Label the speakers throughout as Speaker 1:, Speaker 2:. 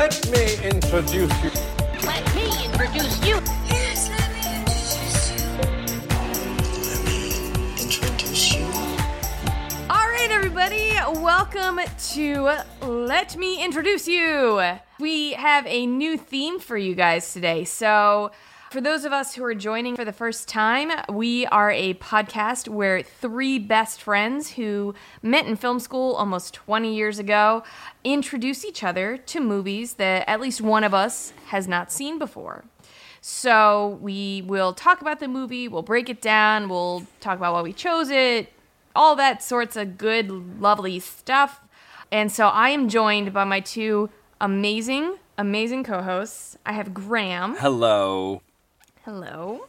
Speaker 1: Let me introduce you.
Speaker 2: Let me introduce you. Let me introduce you.
Speaker 3: All right, everybody, welcome to Let Me Introduce You. We have a new theme for you guys today. So, for those of us who are joining for the first time, we are a podcast where three best friends who met in film school almost 20 years ago introduce each other to movies that at least one of us has not seen before. So we will talk about the movie, we'll break it down, we'll talk about why we chose it, all that sorts of good, lovely stuff. And so I am joined by my two amazing, amazing co hosts. I have Graham.
Speaker 4: Hello.
Speaker 3: Hello.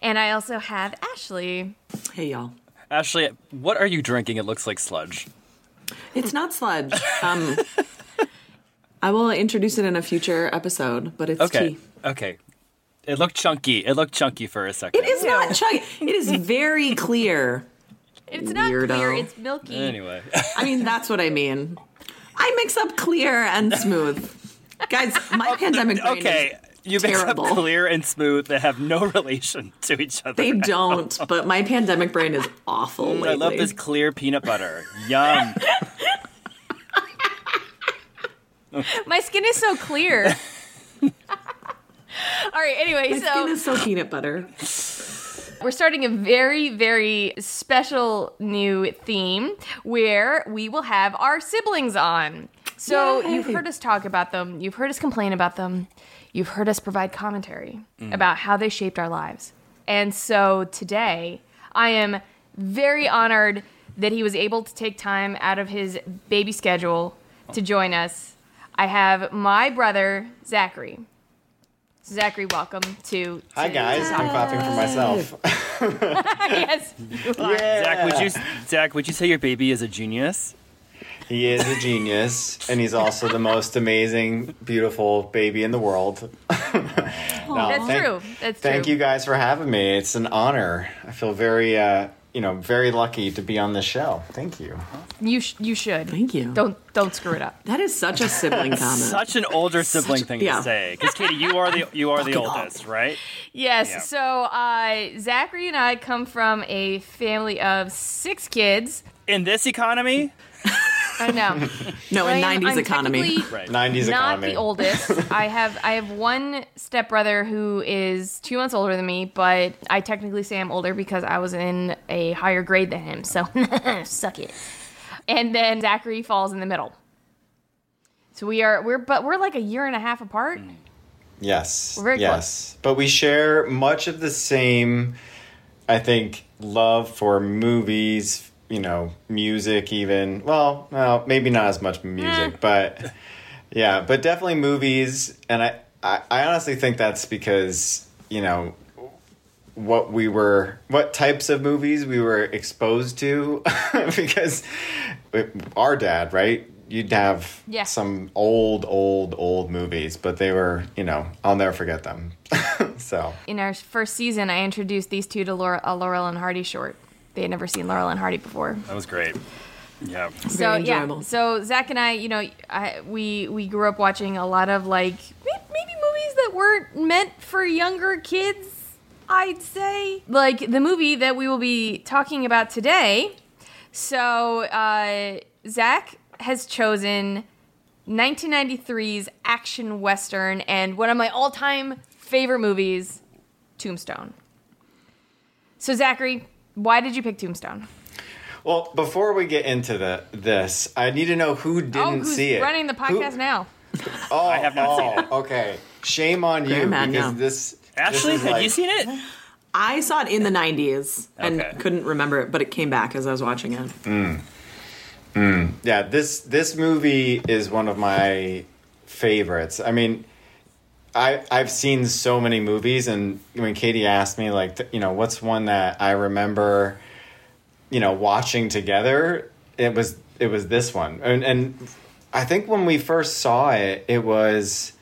Speaker 3: And I also have Ashley.
Speaker 5: Hey, y'all.
Speaker 4: Ashley, what are you drinking? It looks like sludge.
Speaker 5: It's not sludge. Um, I will introduce it in a future episode, but it's
Speaker 4: Okay.
Speaker 5: tea.
Speaker 4: Okay. It looked chunky. It looked chunky for a second.
Speaker 5: It is not chunky. It is very clear.
Speaker 3: It's not clear, it's milky.
Speaker 4: Anyway.
Speaker 5: I mean, that's what I mean. I mix up clear and smooth. Guys, my pandemic brain
Speaker 4: okay.
Speaker 5: Is-
Speaker 4: You mix up
Speaker 5: terrible.
Speaker 4: clear and smooth that have no relation to each other.
Speaker 5: they don't, but my pandemic brain is awful
Speaker 4: Mm. I love this clear peanut butter. Yum.
Speaker 3: My skin is so clear. All right, anyway,
Speaker 5: My
Speaker 3: so
Speaker 5: skin is so peanut butter.
Speaker 3: We're starting a very, very special new theme where we will have our siblings on. So
Speaker 5: Yay.
Speaker 3: you've heard us talk about them, you've heard us complain about them, you've heard us provide commentary mm. about how they shaped our lives. And so today, I am very honored that he was able to take time out of his baby schedule to join us. I have my brother, Zachary. Zachary, welcome to.
Speaker 6: Hi
Speaker 3: to-
Speaker 6: guys, I'm clapping for myself.
Speaker 3: yes, you are.
Speaker 4: Zach, would you Zach, would you say your baby is a genius?
Speaker 6: He is a genius, and he's also the most amazing, beautiful baby in the world. No,
Speaker 3: That's
Speaker 6: thank-
Speaker 3: true. That's
Speaker 6: Thank
Speaker 3: true.
Speaker 6: you guys for having me. It's an honor. I feel very, uh, you know, very lucky to be on this show. Thank you.
Speaker 3: You sh- you should.
Speaker 5: Thank you.
Speaker 3: Don't don't screw it up.
Speaker 5: That is such a sibling comment.
Speaker 4: Such an older sibling thing
Speaker 5: yeah.
Speaker 4: to say. Because Katie, you are the you are the
Speaker 5: Fucking up.
Speaker 4: oldest, right?
Speaker 3: Yes.
Speaker 4: Yeah.
Speaker 3: So uh, Zachary and I come from a family of six kids.
Speaker 4: In this economy,
Speaker 3: I know.
Speaker 5: no,
Speaker 3: I
Speaker 5: in
Speaker 3: am-
Speaker 5: 90s
Speaker 3: I'm
Speaker 5: economy.
Speaker 3: technically
Speaker 4: right?
Speaker 6: 90s
Speaker 3: Not
Speaker 6: economy.
Speaker 3: the oldest. I have I have one stepbrother who is two months older than me, but I technically say I'm older because I was in a higher grade than him. So suck it. And then Zachary falls in the middle. So we are we're but we're like a year and a half apart. Mm.
Speaker 6: Yes.
Speaker 3: We're very
Speaker 6: yes. But we share much of the same, I think, love for movies, you know, music, even. Well, well maybe not as much music, eh. but yeah, but definitely movies. And I, I, I honestly think that's because, you know, what we were, what types of movies we were exposed to, because our dad, right? You'd have
Speaker 3: Yeah.
Speaker 6: some old, old, old movies, but they were, you know, I'll never forget them. so,
Speaker 3: in our first season, I introduced these two to Laura, uh, a Laurel and Hardy short. They had never seen Laurel and Hardy before.
Speaker 4: That was great. Yeah.
Speaker 3: So
Speaker 5: Very
Speaker 3: yeah, so Zach and I, you know, I, we we grew up watching a lot of like maybe movies that weren't meant for younger kids. I'd say like the movie that we will be talking about today. So uh, Zach has chosen 1993's action western and one of my all-time favorite movies, Tombstone. So Zachary, why did you pick Tombstone?
Speaker 6: well, before we get into the this, I need to know who oh, didn't
Speaker 3: oh, who's
Speaker 6: see it.
Speaker 3: running the podcast
Speaker 6: Who-
Speaker 3: now?
Speaker 6: Oh,
Speaker 4: I have not
Speaker 6: oh,
Speaker 4: seen it.
Speaker 6: Oh, okay, shame on you
Speaker 5: Grandma,
Speaker 6: because
Speaker 5: no.
Speaker 6: this.
Speaker 4: Ashley,
Speaker 6: this is
Speaker 4: have
Speaker 6: like-
Speaker 4: you seen it?
Speaker 5: I saw it in the 90s and
Speaker 4: Okay.
Speaker 5: couldn't remember it, but it came back as I was watching it. Mm. Mm.
Speaker 6: Yeah, this this movie is one of my favorites. I mean, I I've seen so many movies, and when Katie asked me, like, you know, what's one that I remember, you know, watching together, it was it was this one, and and I think when we first saw it, it was.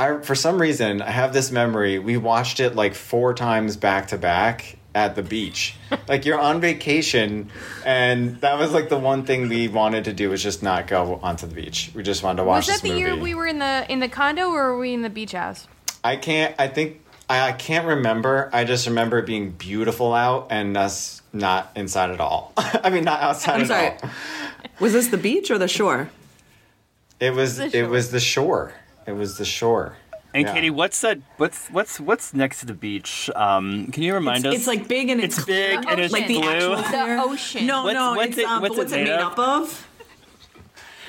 Speaker 6: I, for some reason, I have this memory. We watched it like four times back to back, at the beach. like you're on vacation, and that was like the one thing we wanted to do was just not go onto the beach. We just wanted to watch
Speaker 3: Was that
Speaker 6: this
Speaker 3: the
Speaker 6: movie.
Speaker 3: year we were in the in the condo or were we in the beach house?
Speaker 6: I can't. I think I, I can't remember. I just remember it being beautiful out and us not inside at all. I mean, not outside
Speaker 5: I'm
Speaker 6: at
Speaker 5: sorry.
Speaker 6: all.
Speaker 5: Was this the beach or the shore?
Speaker 6: It was.
Speaker 3: The
Speaker 6: It was the shore. It was the shore.
Speaker 4: And
Speaker 6: Yeah.
Speaker 4: Katie, what's that? What's what's what's next to the beach? Um, can you remind us?
Speaker 5: It's like big and it's,
Speaker 4: It's big and it's
Speaker 5: like the
Speaker 4: blue.
Speaker 5: actual
Speaker 3: The ocean.
Speaker 5: No,
Speaker 4: What's-
Speaker 5: no,
Speaker 4: what's
Speaker 5: it's
Speaker 4: it-
Speaker 5: um,
Speaker 4: what's
Speaker 5: what's,
Speaker 4: it
Speaker 5: it
Speaker 4: made
Speaker 5: made
Speaker 4: of?
Speaker 5: up of?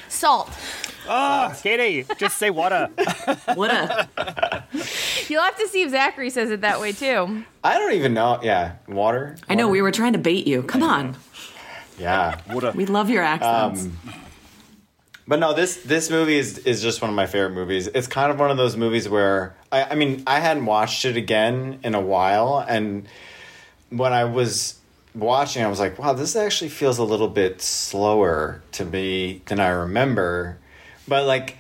Speaker 3: Salt.
Speaker 4: oh, Katie, just say water.
Speaker 5: water.
Speaker 3: You'll have to see if Zachary says it that way too.
Speaker 6: I don't even know. Yeah, water.
Speaker 5: I know we were trying to bait you. Come on.
Speaker 6: Yeah.
Speaker 4: water.
Speaker 5: We love your accents.
Speaker 6: Um, But no, this this movie is is just one of my favorite movies. It's kind of one of those movies where I, I mean I hadn't watched it again in a while, and when I was watching, I was like, wow, this actually feels a little bit slower to me than I remember. But like,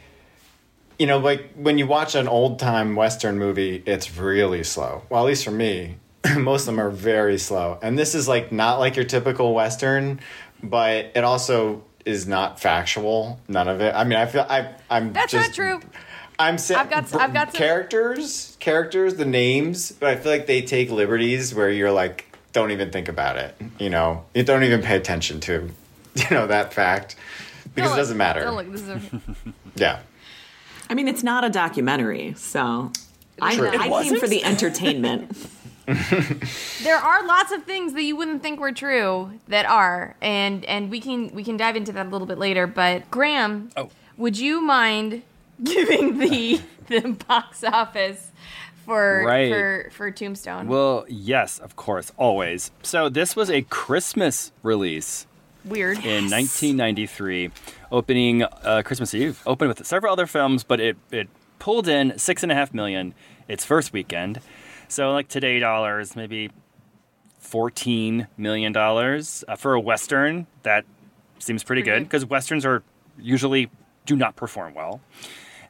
Speaker 6: you know, like when you watch an old time western movie, it's really slow. Well, at least for me, most of them are very slow. And this is like not like your typical western, but it also is not factual. None of it. I mean, I feel I I'm
Speaker 3: That's
Speaker 6: just,
Speaker 3: not true.
Speaker 6: I'm saying
Speaker 3: I've got- I've got some-
Speaker 6: characters, characters, the names, but I feel like they take liberties where you're like, don't even think about it. You know, you don't even pay attention to, you know, that fact because
Speaker 3: Don't
Speaker 6: it doesn't matter.
Speaker 3: Don't look. This is a,
Speaker 6: Yeah,
Speaker 5: I mean, it's not a documentary, so I, I came for the entertainment.
Speaker 3: there are lots of things that you wouldn't think were true that are, and and we can we can dive into that a little bit later. But Graham,
Speaker 4: Oh.
Speaker 3: would you mind giving the the box office for
Speaker 4: Right.
Speaker 3: for for Tombstone?
Speaker 4: Well, yes, of course, always. So this was a Christmas release
Speaker 3: Weird.
Speaker 4: in 1993, opening uh, Christmas Eve. Opened with several other films, but it it pulled in six and a half million its first weekend. So like today dollars, maybe fourteen million dollars uh, for a western. That seems pretty,
Speaker 3: Pretty
Speaker 4: good
Speaker 3: good.
Speaker 4: because westerns are usually do not perform well.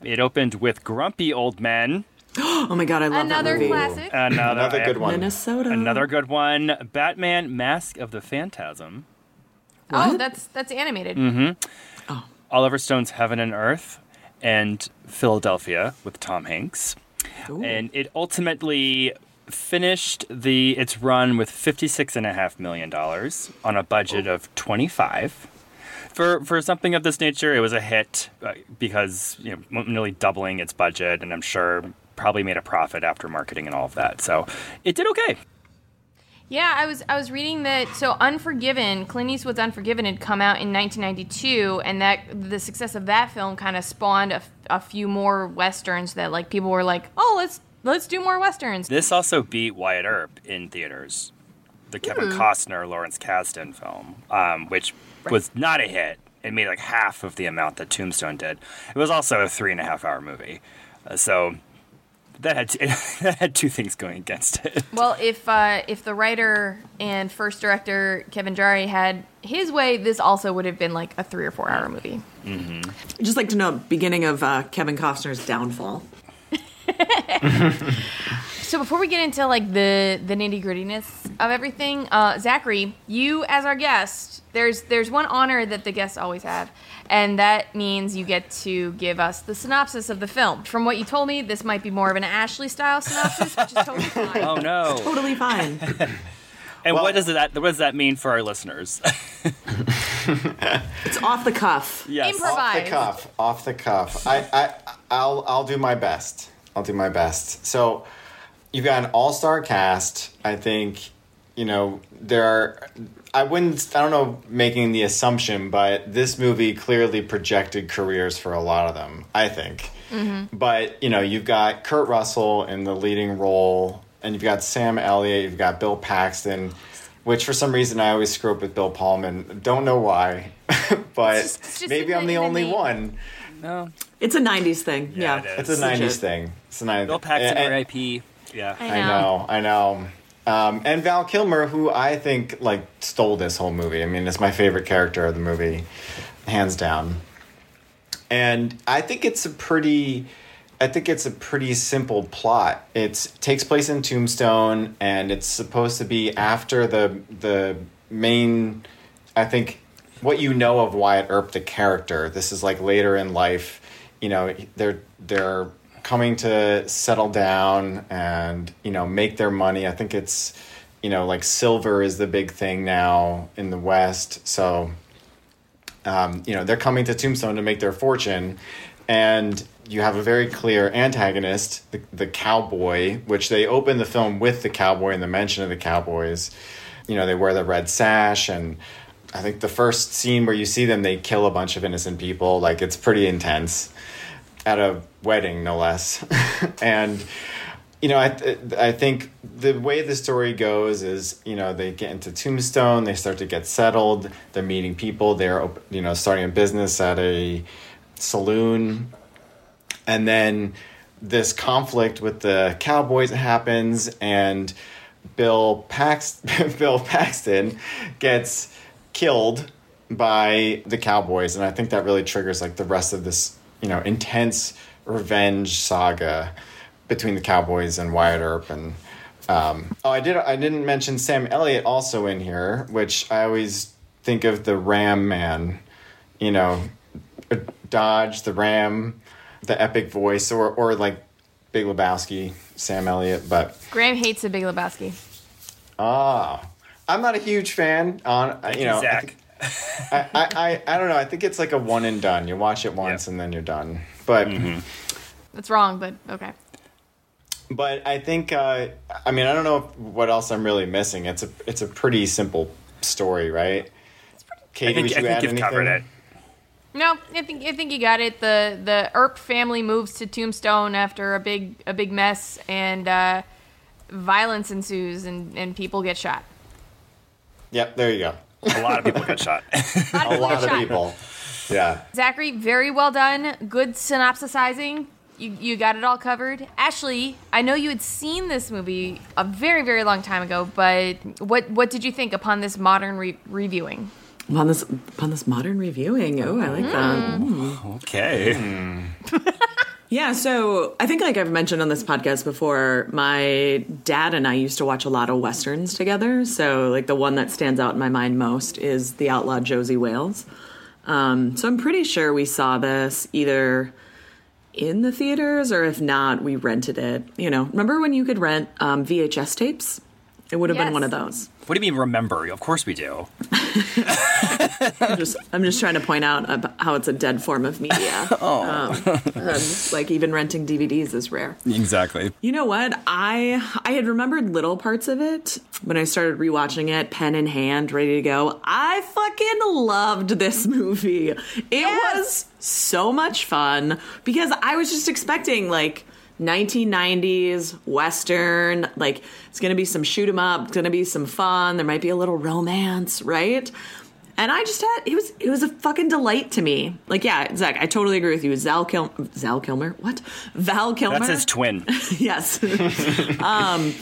Speaker 4: It opened with Grumpy Old Men,
Speaker 5: Oh my god, I love
Speaker 3: Another
Speaker 5: that movie.
Speaker 3: classic.
Speaker 4: another,
Speaker 6: another good one.
Speaker 5: Minnesota.
Speaker 4: Another good one, Batman: Mask of the Phantasm.
Speaker 3: Oh, that's that's animated.
Speaker 4: Mm-hmm. Oliver Stone's Heaven and Earth, and Philadelphia with Tom Hanks.
Speaker 5: Ooh.
Speaker 4: And it ultimately finished the its run with fifty-six and a half million dollars on a budget of twenty-five. For for something of this nature, it was a hit uh, because you know nearly doubling its budget, and I'm sure probably made a profit after marketing and all of that. So it did okay.
Speaker 3: Yeah, I was I was reading that so Unforgiven, Clint Eastwood's Unforgiven had come out in 1992 and that the success of that film kind of spawned a, a few more westerns that like people were like, "Oh, let's let's do more westerns."
Speaker 4: This also beat Wyatt Earp in theaters, the Kevin Costner Lawrence Kasdan film, um, which was not a hit. It made like half of the amount that Tombstone did. It was also a three and a half hour movie, uh, so that had that had two things going against it.
Speaker 3: Well, if uh, if the writer and first director Kevin Jarre had his way, this also would have been like a 3 or 4 hour movie.
Speaker 5: I'd just like to know beginning of uh, Kevin Costner's downfall.
Speaker 3: So before we get into like the the nitty grittiness of everything, uh, Zachary, you as our guest, there's there's one honor that the guests always have, and that means you get to give us the synopsis of the film. From what you told me, this might be more of an Ashley style synopsis, which is totally fine.
Speaker 4: Oh no!
Speaker 5: Totally fine.
Speaker 4: And
Speaker 6: Well-
Speaker 4: what does that what does that mean for our listeners?
Speaker 5: it's off the cuff.
Speaker 4: yes.
Speaker 3: Improv-
Speaker 6: Off the cuff. Off the cuff. I, I, I'll, I'll do my best. I'll do my best. So, you've got an all-star cast. I think, you know, there are. I wouldn't. I don't know, making the assumption, but this movie clearly projected careers for a lot of them. I think. Mm-hmm. But you know, you've got Kurt Russell in the leading role, and you've got Sam Elliott. You've got Bill Paxton. Which for some reason I always screw up with Bill Pullman. Don't know why, but
Speaker 3: It's just- it's just
Speaker 6: maybe I'm
Speaker 3: the-
Speaker 6: the
Speaker 3: in the
Speaker 6: only
Speaker 3: name.
Speaker 6: one.
Speaker 4: no.
Speaker 5: It's a 90s thing.
Speaker 4: Yeah,
Speaker 5: Yeah.
Speaker 4: it is.
Speaker 6: It's a
Speaker 5: Legit.
Speaker 6: '90s thing. It's a '90s.
Speaker 4: Bill Paxton, R.I.P. Yeah.
Speaker 3: I
Speaker 6: I know, I know. Um, and Val Kilmer, who I think like stole this whole movie. I mean, it's my favorite character of the movie, hands down. And I think it's a pretty I think it's a pretty simple plot. It takes place in Tombstone, and it's supposed to be after the the main. I think what you know of Wyatt Earp, the character. This is like later in life. You know, they're they're coming to settle down and you know make their money. I think it's you know like silver is the big thing now in the West. So um, you know they're coming to Tombstone to make their fortune, and you have a very clear antagonist, the, the cowboy, which they open the film with the cowboy and the mention of the cowboys. You know, they wear the red sash, and I think the first scene where you see them, they kill a bunch of innocent people. Like, it's pretty intense at a wedding, no less. and, you know, I, I think the way the story goes is, you know, they get into Tombstone, they start to get settled, they're meeting people, they're, you know, starting a business at a saloon and then this conflict with the Cowboys happens, and Bill Pax- Bill Paxton gets killed by the Cowboys, and I think that really triggers like the rest of this, you know, intense revenge saga between the Cowboys and Wyatt Earp and. Um, oh, I did. I didn't mention Sam Elliott also in here, which I always think of the Ram Man. You know, Dodge the Ram the epic voice or or like Big Lebowski, Sam Elliott, but
Speaker 3: Graham hates the Big Lebowski.
Speaker 6: ah, I'm not a huge fan. On you know, I, think- I, I, I I don't know. I think it's like a one and done. You watch it once
Speaker 4: Yep.
Speaker 6: and then you're done. But
Speaker 3: That's wrong, but okay.
Speaker 6: but I think uh, I mean I don't know what else I'm really missing. It's a it's a pretty simple story, right? Katie,
Speaker 4: I think,
Speaker 6: would
Speaker 4: I
Speaker 6: you
Speaker 4: think
Speaker 6: add
Speaker 4: you've
Speaker 6: anything?
Speaker 4: covered it.
Speaker 3: No, I think I think you got it. The the Earp family moves to Tombstone after a big a big mess, and uh, violence ensues, and, and people get shot.
Speaker 6: Yep, there you go.
Speaker 4: A lot of people get shot.
Speaker 3: A lot of
Speaker 6: A
Speaker 3: people
Speaker 6: lot
Speaker 3: get
Speaker 6: of
Speaker 3: shot.
Speaker 6: people. Yeah.
Speaker 3: Zachary, very well done. Good synopsisizing. You, you got it all covered. Ashley, I know you had seen this movie a very, very long time ago, but what what did you think upon this modern re- reviewing?
Speaker 5: Upon this, upon this modern reviewing. Oh, I like that. Mm.
Speaker 4: okay.
Speaker 5: Yeah, so I think like I've mentioned on this podcast before, my dad and I used to watch a lot of westerns together. So like the one that stands out in my mind most is The Outlaw Josey Wales. Um, so I'm pretty sure we saw this either in the theaters or if not, we rented it. You know, remember when you could rent um, VHS tapes? It would have
Speaker 3: Yes.
Speaker 5: been one of those.
Speaker 4: What do you mean remember? Of course we do.
Speaker 5: I'm just, I'm just trying to point out how it's a dead form of media. oh, um, like even renting DVDs is rare.
Speaker 4: Exactly.
Speaker 5: You know what? I I had remembered little parts of it when I started rewatching it, pen in hand, ready to go. I fucking loved this movie. It
Speaker 3: Yes.
Speaker 5: was so much fun because I was just expecting like 1990s western like it's gonna be some shoot 'em up it's gonna be some fun there might be a little romance right and I just had it was it was a fucking delight to me. Like yeah, Zach, I totally agree with you. Zal Kil Zal Kilmer, what? Val Kilmer.
Speaker 4: That's his twin.
Speaker 5: yes. um,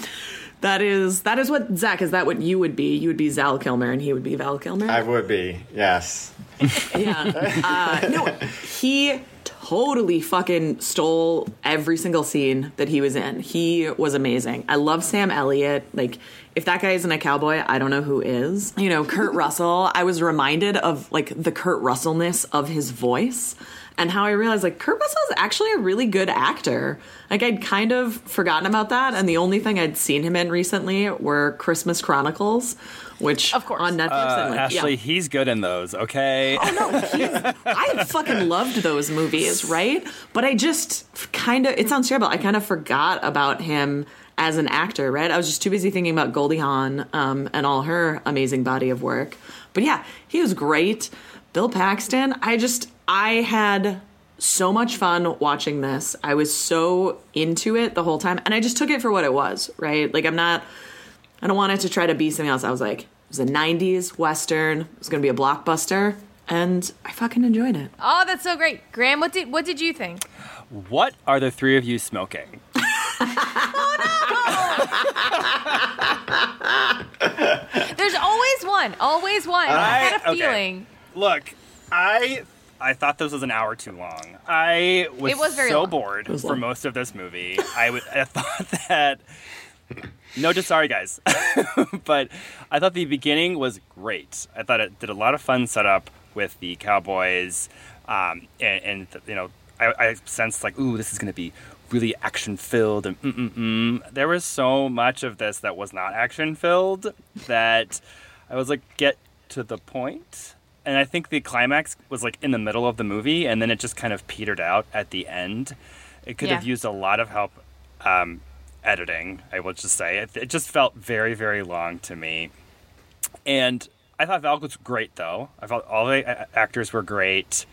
Speaker 5: that is that is what Zach. Is that what you would be? You would be Zal Kilmer, and he would be Val Kilmer.
Speaker 6: I would be. Yes.
Speaker 5: yeah. Uh, no, he totally fucking stole every single scene that he was in. He was amazing. I love Sam Elliott. Like, if that guy isn't a cowboy, I don't know who is. You know, Kurt Russell, I was reminded of like the Kurt Russellness of his voice and how I realized like Kurt Russell is actually a really good actor. Like I'd kind of forgotten about that, and the only thing I'd seen him in recently were Christmas Chronicles, which
Speaker 3: Of course.
Speaker 5: on Netflix.
Speaker 4: Uh,
Speaker 5: and, like,
Speaker 4: Ashley,
Speaker 5: yeah.
Speaker 4: he's good in those, okay?
Speaker 5: Oh no, he's, I fucking loved those movies, right? But I just kind of, it sounds terrible, I kind of forgot about him as an actor, right? I was just too busy thinking about Goldie Hawn um, and all her amazing body of work. But yeah, he was great. Bill Paxton, I just, I had so much fun watching this. I was so into it the whole time, and I just took it for what it was, right? Like, I'm not. I don't want it to try to be something else. I was like, it was a 90s Western. It was going to be a blockbuster. And I fucking enjoyed it.
Speaker 3: Oh, that's so great, Graham. What did what did you think?
Speaker 4: What are the three of you smoking? oh, no!
Speaker 3: There's always one, always one. I had a
Speaker 4: okay.
Speaker 3: feeling.
Speaker 4: Look, I I thought this was an hour too long. I was,
Speaker 3: It was very
Speaker 4: so
Speaker 3: long.
Speaker 4: bored
Speaker 5: was
Speaker 4: for
Speaker 5: long.
Speaker 4: most of this movie. I w- I thought that. No, just sorry, guys. but I thought the beginning was great. I thought it did a lot of fun setup with the cowboys, um, and, and you know, I, I sensed like, ooh, this is going to be really action filled, and mm mm mm. There was so much of this that was not action filled that I was like, get to the point. And I think the climax was like in the middle of the movie, and then it just kind of petered out at the end. It could have used a lot of help um, editing, I will just say. It, it just felt very, very long to me. And I thought Val was great, though. I thought all the a- actors were great.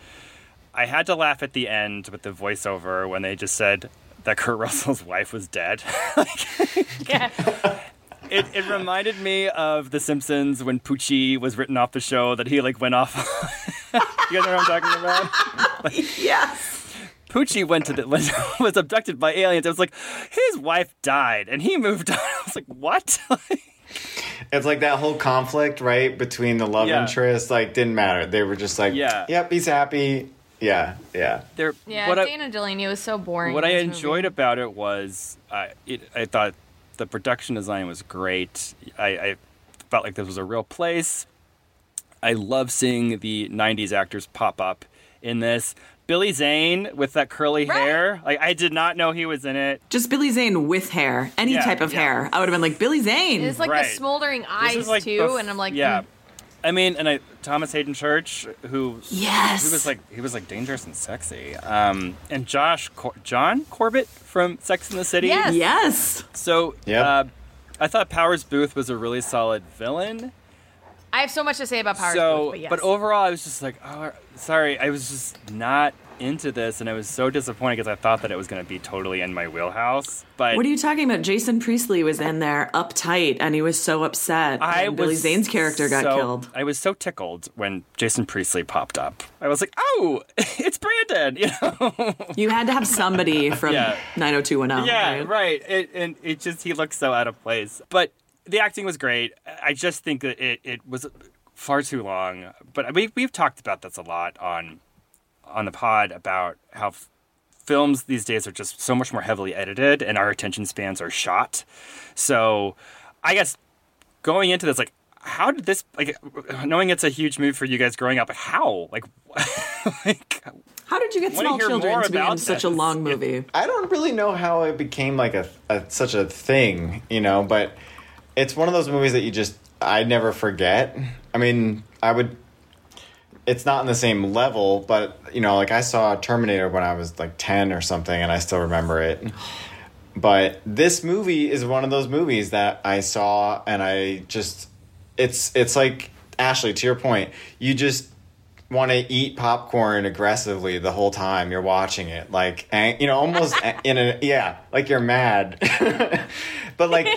Speaker 4: I had to laugh at the end with the voiceover when they just said that Kurt Russell's wife was dead. It, it reminded me of The Simpsons when Poochie was written off the show that he like went off. you guys know what I'm talking about?
Speaker 5: Yes.
Speaker 4: Poochie went to the was, was abducted by aliens. It was like his wife died and he moved on. I was like, what?
Speaker 6: It's like that whole conflict, right, between the love
Speaker 4: Yeah.
Speaker 6: interest, like didn't matter. They were just like,
Speaker 4: Yeah.
Speaker 6: yep, he's happy. Yeah, yeah.
Speaker 4: there,
Speaker 3: Yeah,
Speaker 4: what I,
Speaker 3: Dana Delany was so boring.
Speaker 4: what I
Speaker 3: this movie.
Speaker 4: enjoyed about it was uh, it, I thought the production design was great. I, I felt like this was a real place. I love seeing the '90s actors pop up in this. Billy Zane with that curly
Speaker 3: Right.
Speaker 4: hair, like I did not know he was in it.
Speaker 5: Just Billy Zane with hair, any
Speaker 4: Yeah,
Speaker 5: type of
Speaker 4: yeah.
Speaker 5: hair. I would have been like Billy Zane.
Speaker 3: It's like
Speaker 4: Right.
Speaker 3: the smoldering eyes
Speaker 4: like
Speaker 3: too,
Speaker 4: bef-
Speaker 3: and I'm like,
Speaker 4: yeah.
Speaker 3: mm.
Speaker 4: I mean, and I Thomas Haden Church, who
Speaker 5: yes.
Speaker 4: he was like he was like dangerous and sexy, um, and Josh Cor- John Corbett from Sex in the City.
Speaker 3: Yes.
Speaker 5: yes.
Speaker 4: So,
Speaker 6: yeah,
Speaker 4: uh, I thought Powers Boothe was a really solid villain.
Speaker 3: I have so much to say about Power
Speaker 4: so,
Speaker 3: Boothe, but yes.
Speaker 4: overall, I was just like, oh, sorry, I was just not into this, and I was so disappointed because I thought that it was going to be totally in my wheelhouse. But
Speaker 5: What are you talking about? Jason Priestley was in there uptight and he was so upset.
Speaker 4: I
Speaker 5: when Billy
Speaker 4: was
Speaker 5: Zane's character got
Speaker 4: so-
Speaker 5: killed.
Speaker 4: I was so tickled when Jason Priestley popped up. I was like, oh, it's Brandon, you know.
Speaker 5: You had to have somebody from
Speaker 4: Yeah.
Speaker 5: 90210.
Speaker 4: Yeah,
Speaker 5: right?
Speaker 4: right. It, and it just he looks so out of place. But the acting was great. I just think that it, it was far too long. But we we've talked about this a lot on on the pod about how f- films these days are just so much more heavily edited and our attention spans are shot. So I guess going into this like how did this like knowing it's a huge move for you guys growing up how like like
Speaker 5: How did you get small children to be in
Speaker 4: about
Speaker 5: such a long movie?
Speaker 6: I don't really know how it became like a, a such a thing, you know, but it's one of those movies that you just I never forget. I mean, I would it's not on the same level, but you know, like I saw Terminator when I was like 10 or something and I still remember it. But this movie is one of those movies that I saw and I just it's it's like Ashley to your point, you just want to eat popcorn aggressively the whole time you're watching it like you know almost in a yeah like you're mad. But like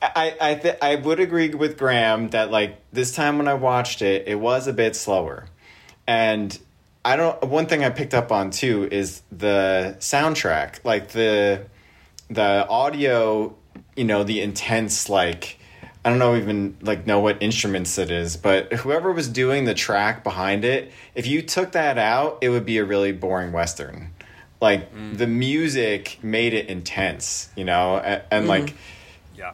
Speaker 6: i I, th- I would agree with graham that like this time when i watched it it was a bit slower. And i don't one thing i picked up on too is the soundtrack like the the audio you know the intense like I don't know even like know what instruments it is, but whoever was doing the track behind it, if you took that out, it would be a really boring western. Like the music made it intense, you know, and, and like
Speaker 4: yeah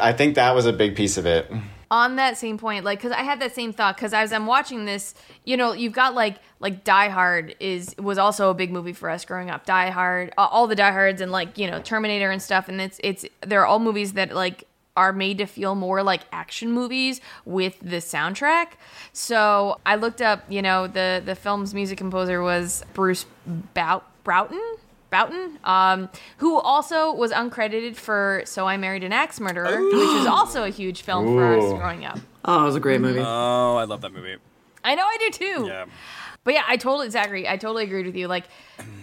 Speaker 6: I think that was a big piece of it.
Speaker 3: on that same point like because i had that same thought because as i'm watching this you know you've got like like die hard is was also a big movie for us growing up die hard uh, all the die hards and like you know terminator and stuff and it's it's they're all movies that like are made to feel more like action movies with the soundtrack. So i looked up you know the the film's music composer was bruce Bout- broughton? Boughton, um, who also was uncredited for "So I Married an Axe Murderer," which was also a huge film for us growing up.
Speaker 5: Oh, it was a great movie.
Speaker 4: oh i love that movie.
Speaker 3: I know I do too.
Speaker 4: yeah
Speaker 3: But yeah, I totally, Zachary, I totally agreed with you. Like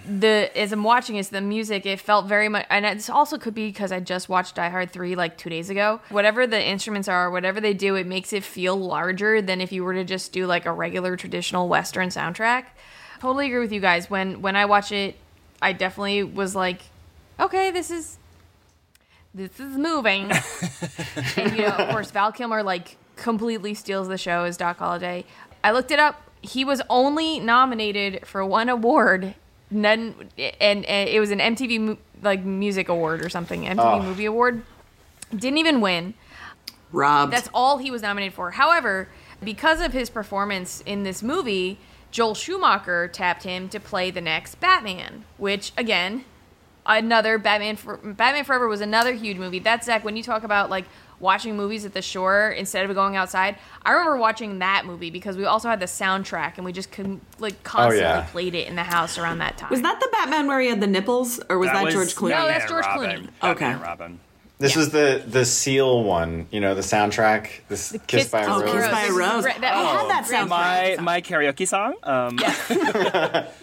Speaker 3: the as I'm watching this, the music it felt very much, and this also could be because I just watched Die Hard three like two days ago. Whatever the instruments are, whatever they do, it makes it feel larger than if you were to just do like a regular traditional Western soundtrack. Totally agree with you guys. When when I watch it, I definitely was like, okay, this is this is moving. and you know, of course, Val Kilmer like completely steals the show as Doc Holliday. I looked it up. He was only nominated for one award, none, and, and it was an MTV like music award or something, MTV
Speaker 6: Oh. Ah.
Speaker 3: movie award. Didn't even win.
Speaker 5: Robbed.
Speaker 3: That's all he was nominated for. However, because of his performance in this movie, Joel Schumacher tapped him to play the next Batman, which again, another Batman for, Batman Forever was another huge movie. That's Zach when you talk about like watching movies at the shore instead of going outside. I remember watching that movie because we also had the soundtrack and we just could like constantly
Speaker 6: yeah.
Speaker 3: played it in the house around that time.
Speaker 5: was that the Batman where he had the nipples, or was that, George Clooney?
Speaker 3: No,
Speaker 4: Batman
Speaker 3: that's George
Speaker 4: Robin.
Speaker 3: Clooney.
Speaker 5: Okay.
Speaker 4: Robin.
Speaker 6: This
Speaker 3: Yeah.
Speaker 6: was the the Seal one, you know, the soundtrack. This Kiss,
Speaker 3: Kiss
Speaker 6: by a
Speaker 3: to
Speaker 5: Oh,
Speaker 3: the
Speaker 6: Rose.
Speaker 5: Kiss by a
Speaker 3: This
Speaker 5: Rose.
Speaker 3: great- that-
Speaker 5: I
Speaker 3: oh,
Speaker 5: had that soundtrack.
Speaker 4: My my karaoke song. Um,
Speaker 3: Yeah,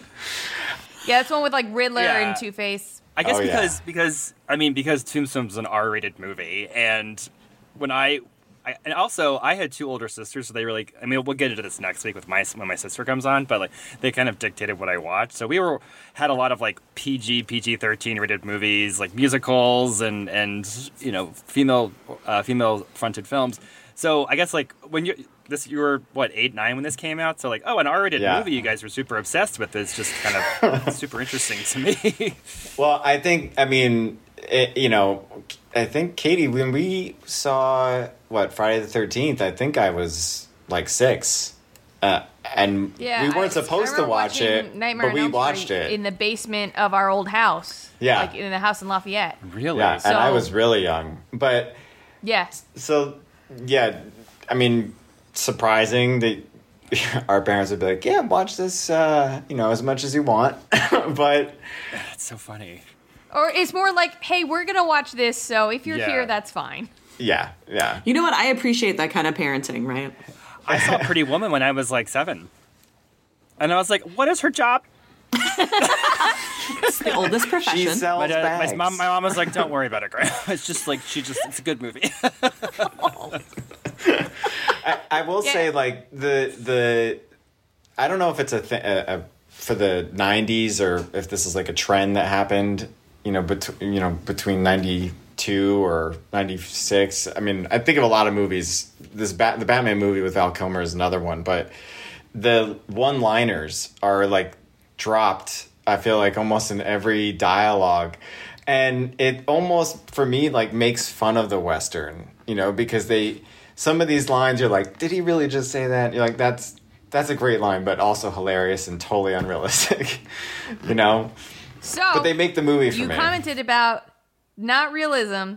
Speaker 3: that's one with like Riddler
Speaker 4: Yeah.
Speaker 3: and Two Face.
Speaker 4: I guess
Speaker 6: Oh, yeah.
Speaker 4: because because I mean because Tombstone's an R-rated movie, and when I, I and also I had two older sisters, so they were like, I mean, we'll get into this next week with my when my sister comes on, but like they kind of dictated what I watched. So we were had a lot of like PG PG thirteen rated movies, like musicals and and you know female uh, female fronted films. So I guess like when you this you were what eight nine when this came out, so like oh an R-rated
Speaker 6: Yeah.
Speaker 4: movie you guys were super obsessed with is just kind of super interesting to me.
Speaker 6: Well, I think I mean, it, you know, I think Katie when we saw what Friday the Thirteenth, I think I was like six, uh, and
Speaker 3: Yeah,
Speaker 6: we weren't
Speaker 3: I-
Speaker 6: supposed
Speaker 3: I
Speaker 6: to watch it,
Speaker 3: Nightmare
Speaker 6: but we watched it.
Speaker 3: in the basement of our old house.
Speaker 6: Yeah.
Speaker 3: like in the house in Lafayette.
Speaker 4: really?
Speaker 6: yeah, and I was really young, but
Speaker 3: Yeah,
Speaker 6: so yeah, I mean, surprising that our parents would be like, "Yeah, watch this, uh, you know, as much as you want," but
Speaker 4: That's so funny.
Speaker 3: Or it's more like, hey, we're gonna watch this, so if you're
Speaker 4: Yeah.
Speaker 3: here, that's fine.
Speaker 6: yeah, yeah.
Speaker 5: You know what? I appreciate that kind of parenting, right?
Speaker 4: I saw Pretty Woman when I was like seven. And I was like, what is her job?
Speaker 5: It's the oldest profession.
Speaker 6: She
Speaker 5: profession.
Speaker 6: sells
Speaker 4: My, dad,
Speaker 6: bags.
Speaker 4: my, mom, my mom was like, don't worry about it, Grandma. It's just like, she just, it's a good movie.
Speaker 6: I will
Speaker 3: Yeah.
Speaker 6: say like the the I don't know if it's a thing a, uh, a, uh, for the '90s or if this is like a trend that happened, you know, between you know between '92 or '96. I mean, I think of a lot of movies. This Bat the Batman movie with Val Kilmer is another one, but the one-liners are like dropped. I feel like almost in every dialogue, and it almost for me like makes fun of the western, you know, because they some of these lines you're like, did he really just say that? You're like, that's that's a great line, but also hilarious and totally unrealistic, you know.
Speaker 3: So,
Speaker 6: But they make the movie for
Speaker 3: you
Speaker 6: me.
Speaker 3: commented about not realism.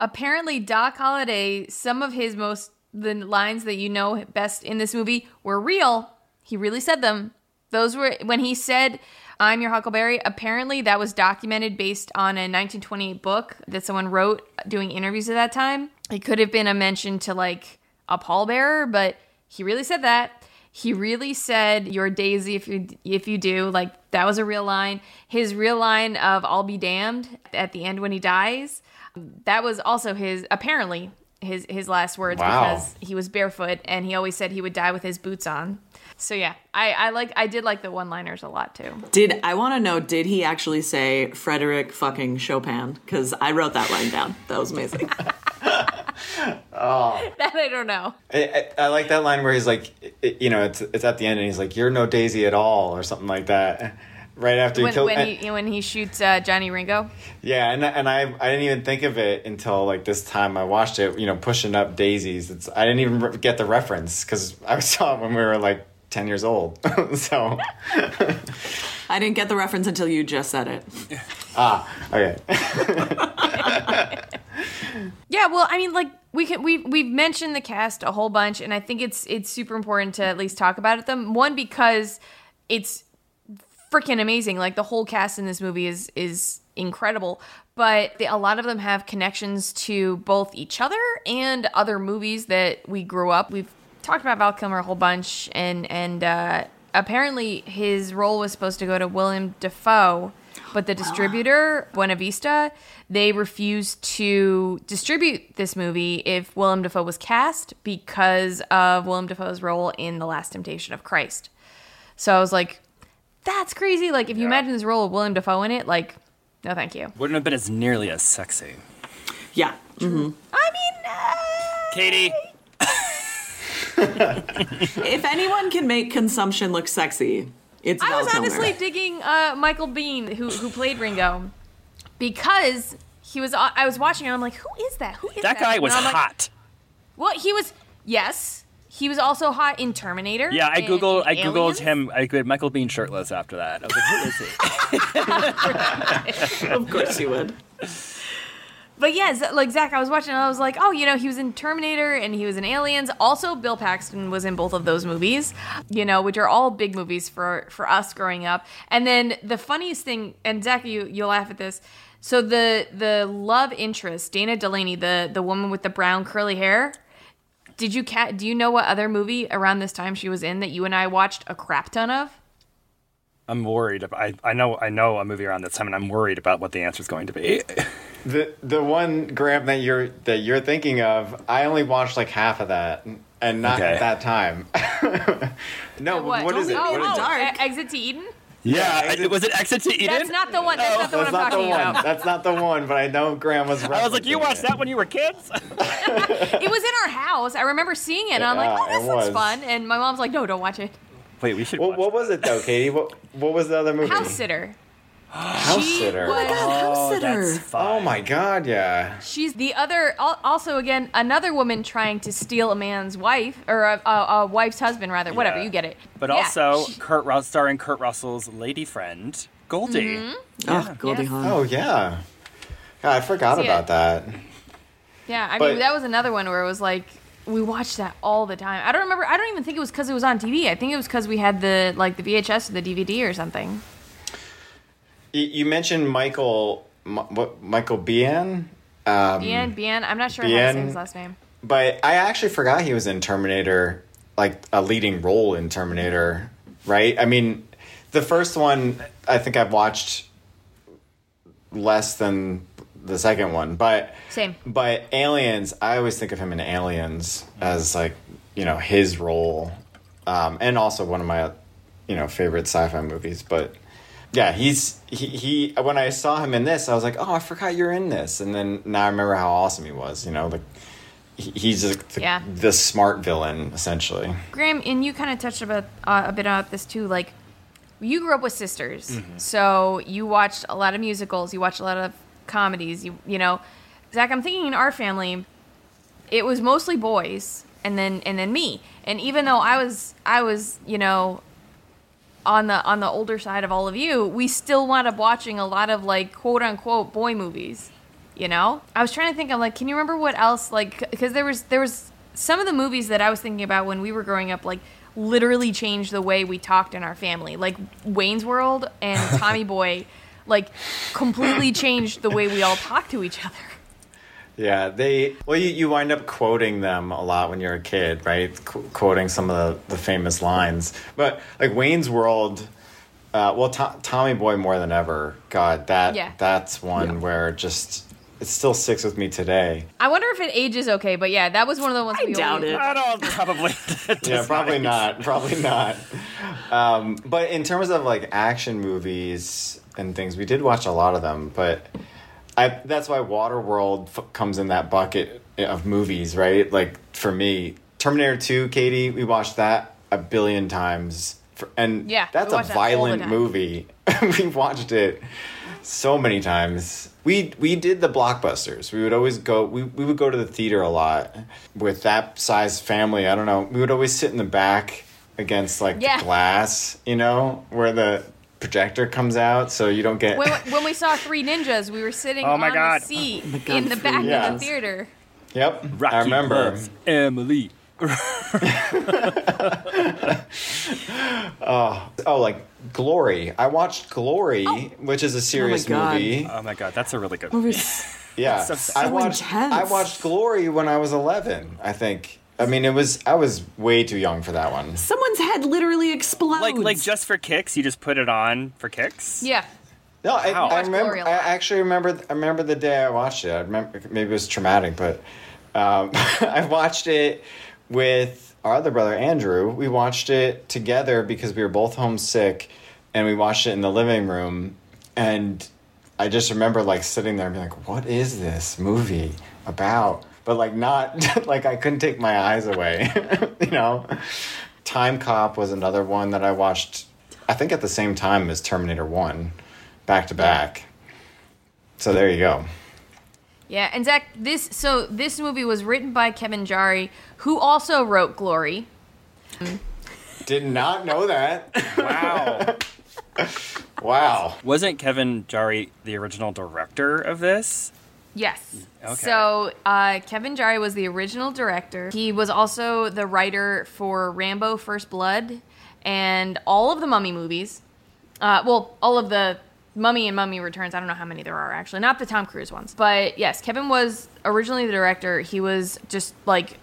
Speaker 3: Apparently, Doc Holliday, some of his most the lines that you know best in this movie were real. He really said them. Those were when he said, "I'm your Huckleberry." Apparently, that was documented based on a 1928 book that someone wrote doing interviews at that time. It could have been a mention to like a pallbearer, but he really said that. He really said, "You're Daisy if you if you do." Like that was a real line. His real line of "I'll be damned" at the end when he dies. That was also his apparently his his last words
Speaker 6: Wow.
Speaker 3: because he was barefoot and he always said he would die with his boots on. So yeah, I I like I did like the one-liners a lot too.
Speaker 5: Did I want to know? Did he actually say Frederick fucking Chopin? Because I wrote that line down. That was amazing.
Speaker 3: Oh, that I don't know.
Speaker 6: I, I, I like that line where he's like, it- you know, it's it's at the end and he's like, "You're no Daisy at all" or something like that. Right after he
Speaker 3: When,
Speaker 6: killed.
Speaker 3: when
Speaker 6: and-
Speaker 3: he when he shoots uh, Johnny Ringo.
Speaker 6: Yeah, and and I I didn't even think of it until like this time I watched it. You know, pushing up daisies. It's I didn't even re- get the reference because I saw it when we were like ten years old. so
Speaker 5: I didn't get the reference until you just said it.
Speaker 6: Ah, okay,
Speaker 3: Yeah, well, I mean, like we can we we've mentioned the cast a whole bunch, and I think it's it's super important to at least talk about it. Them one because it's freaking amazing. Like the whole cast in this movie is is incredible, but they, a lot of them have connections to both each other and other movies that we grew up. We've talked about Val Kilmer a whole bunch, and and uh, apparently his role was supposed to go to William Dafoe. But the distributor, Buena Vista, they refused to distribute this movie if Willem Dafoe was cast because of Willem Dafoe's role in The Last Temptation of Christ. So I was like, that's crazy. Like, if you
Speaker 4: Yeah.
Speaker 3: imagine this role of Willem Dafoe in it, like, no, thank you.
Speaker 4: Wouldn't have been as nearly as sexy.
Speaker 5: Yeah.
Speaker 3: mhm I mean, uh,
Speaker 4: Katie,
Speaker 5: if anyone can make consumption look sexy, it's
Speaker 3: I
Speaker 5: Val
Speaker 3: was
Speaker 5: Kilmer.
Speaker 3: honestly digging uh, Michael Biehn, who who played Ringo, because he was. I was watching and I'm like, who is that? Who is that?
Speaker 4: That guy was
Speaker 3: And I'm like,
Speaker 4: hot.
Speaker 3: Well, he was. Yes, he was also hot in Terminator.
Speaker 4: Yeah, I
Speaker 3: and
Speaker 4: googled.
Speaker 3: in
Speaker 4: I googled him. I googled Michael Biehn shirtless after that. I was like, who is he?
Speaker 5: Of course he would.
Speaker 3: But yeah, like Zach, I was watching and I was like, oh, you know, he was in Terminator and he was in Aliens. Also, Bill Paxton was in both of those movies, you know, which are all big movies for for us growing up. And then the funniest thing, and Zach, you you'll laugh at this. So the the love interest, Dana Delany, the the woman with the brown curly hair. Did you cat? Do you know what other movie around this time she was in that you and I watched a crap ton of?
Speaker 4: I'm worried. I I know I know a movie around this time, and I'm worried about what the answer is going to be.
Speaker 6: The the one Graham that you're that you're thinking of, I only watched like half of that, and not
Speaker 4: Okay.
Speaker 6: at that time. no, what is it?
Speaker 3: Oh,
Speaker 6: What is
Speaker 3: oh,
Speaker 6: it?
Speaker 5: dark.
Speaker 3: E- Exit to Eden.
Speaker 4: Yeah,
Speaker 6: exit-
Speaker 4: was it Exit to Eden?
Speaker 3: That's not the one. That's not the one
Speaker 6: That's
Speaker 3: I'm
Speaker 6: not the
Speaker 3: talking
Speaker 6: one.
Speaker 3: about.
Speaker 6: That's not the one. But I know Graham was.
Speaker 4: I was like, you watched
Speaker 6: it.
Speaker 4: that when you were kids?
Speaker 3: It was in our house. I remember seeing it, and I'm like, "Oh, this
Speaker 6: it
Speaker 3: looks
Speaker 6: was.
Speaker 3: fun." And my mom's like, "No, don't watch it."
Speaker 4: Wait, we should.
Speaker 6: What,
Speaker 4: watch
Speaker 6: what was it though, Katie? What what was the other movie?
Speaker 3: House sitter.
Speaker 6: House
Speaker 3: She
Speaker 6: sitter.
Speaker 3: was-
Speaker 5: God, house
Speaker 4: Oh,
Speaker 5: sitter.
Speaker 4: that's.
Speaker 6: Oh my god, yeah.
Speaker 3: She's the other. Also, again, another woman trying to steal a man's wife or a, a, a wife's husband, rather. Whatever, you get it.
Speaker 4: But
Speaker 3: Yeah,
Speaker 4: also,
Speaker 3: she-
Speaker 4: Kurt Rus- starring Kurt Russell's lady friend Goldie.
Speaker 3: Mm-hmm.
Speaker 5: Oh, Goldie
Speaker 3: Yes.
Speaker 5: Hawn.
Speaker 6: Oh yeah. God, I forgot
Speaker 3: See it.
Speaker 6: about that.
Speaker 3: yeah. I
Speaker 6: but-
Speaker 3: mean, that was another one where it was like we watched that all the time. I don't remember. I don't even think it was because it was on TV. I think it was because we had the like the VHS or the DVD or something.
Speaker 6: You, mentioned Michael, M- what Michael Bian, um,
Speaker 3: Bien, Bien. I'm not sure how to say his last name.
Speaker 6: but I actually forgot he was in Terminator, like a leading role in Terminator. Right? I mean, the first one I think I've watched less than the second one, but
Speaker 3: Same.
Speaker 6: But Aliens, I always think of him in Aliens as like you know his role, um, and also one of my you know favorite sci-fi movies. But yeah, he's he, he. When I saw him in this, I was like, oh, I forgot you're in this, and then now I remember how awesome he was. You know, like he, he's just the,
Speaker 3: Yeah.
Speaker 6: the smart villain essentially.
Speaker 3: Graham, and you kind of touched about uh, a bit about this too. Like, you grew up with sisters, so you watched a lot of musicals. You watched a lot of comedies. You you know, Zach. I'm thinking in our family, it was mostly boys, and then and then me. And even though I was I was you know on the on the older side of all of you, we still wound up watching a lot of like quote unquote boy movies. You know, I was trying to think. I'm like, can you remember what else? Like, because there was there was some of the movies that I was thinking about when we were growing up, like literally changed the way we talked in our family. Like Wayne's World and Tommy Boy, like completely changed the way we all talked to each other.
Speaker 6: Yeah, they well, you, you wind up quoting them a lot when you're a kid, right? Qu- quoting some of the, the famous lines. But like Wayne's World, uh, well, To- Tommy Boy more than ever. God, that
Speaker 3: Yeah.
Speaker 6: that's one
Speaker 5: Yeah.
Speaker 6: where just it still sticks with me today.
Speaker 3: I wonder if it ages okay, but yeah, that was one of the ones.
Speaker 5: I
Speaker 3: we
Speaker 5: doubt
Speaker 3: always-
Speaker 5: it.
Speaker 4: I don't probably. it
Speaker 6: Yeah,
Speaker 4: does
Speaker 6: probably not. Probably not. Um, but in terms of like action movies and things, we did watch a lot of them. But I that's why Waterworld f- comes in that bucket of movies, right? Like for me, Terminator Two, Katie, we watched that a billion times. For, and
Speaker 3: Yeah,
Speaker 6: that's a
Speaker 3: watched that
Speaker 6: violent movie. we watched it so many times. We we did the blockbusters. We would always go. We we would go to the theater a lot with that size family. I don't know. We would always sit in the back against like
Speaker 3: Yeah.
Speaker 6: the glass, you know, where the projector comes out, so you don't get.
Speaker 3: when, when we saw Three Ninjas, we were sitting
Speaker 4: Oh my
Speaker 3: on
Speaker 4: God.
Speaker 3: the seat oh
Speaker 5: my God,
Speaker 3: in the back
Speaker 6: Ninjas.
Speaker 3: of the theater.
Speaker 6: yep,
Speaker 4: Rocky
Speaker 6: I remember.
Speaker 4: Emily.
Speaker 6: Oh, oh, like Glory. I watched Glory, oh. which is a serious
Speaker 5: God.
Speaker 6: movie.
Speaker 4: Oh my god, that's a really good
Speaker 5: movie.
Speaker 6: Yeah,
Speaker 4: So- so
Speaker 6: I watched.
Speaker 5: intense.
Speaker 6: I watched Glory when I was eleven. I think. I mean, it was. I was way too young for that one.
Speaker 5: Someone's head literally explodes.
Speaker 4: Like like just for kicks, you just put it on for kicks.
Speaker 3: Yeah.
Speaker 6: No, I,
Speaker 4: Wow.
Speaker 6: I
Speaker 3: Watched
Speaker 6: remember.
Speaker 3: Glory a
Speaker 6: I
Speaker 3: lot.
Speaker 6: actually remember. I remember the day I watched it. I remember maybe it was traumatic, but um, I watched it with our other brother Andrew. We watched it together because we were both homesick, and we watched it in the living room. And I just remember like sitting there and being like, "What is this movie about?" But but like not like I couldn't take my eyes away. you know, Timecop was another one that I watched. I think at the same time as Terminator One, back to back. So there you go.
Speaker 3: Yeah, and Zach, this so this movie was written by Kevin Jarre, who also wrote Glory.
Speaker 6: Did not know that.
Speaker 4: Wow.
Speaker 6: wow.
Speaker 4: Wasn't Kevin Jarre the original director of this?
Speaker 3: Yes.
Speaker 4: Okay.
Speaker 3: So uh, Kevin Jarre was the original director. He was also the writer for Rambo: First Blood and all of the Mummy movies. Uh, well, all of the Mummy and Mummy Returns. I don't know how many there are actually, not the Tom Cruise ones. But yes, Kevin was originally the director. He was just like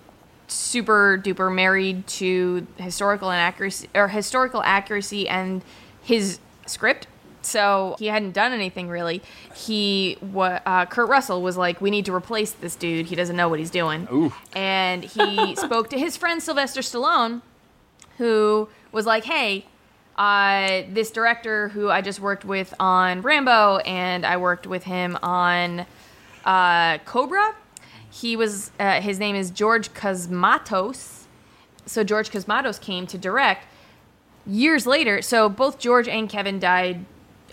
Speaker 3: super duper married to historical inaccuracy or historical accuracy and his script. So he hadn't done anything really. He, wa- uh, Kurt Russell was like, "We need to replace this dude. He doesn't know what he's doing."
Speaker 4: Ooh.
Speaker 3: And he spoke to his friend Sylvester Stallone, who was like, "Hey, uh, this director who I just worked with on Rambo, and I worked with him on uh, Cobra. He was uh, his name is George Cosmatos. So George Cosmatos came to direct years later. So both George and Kevin died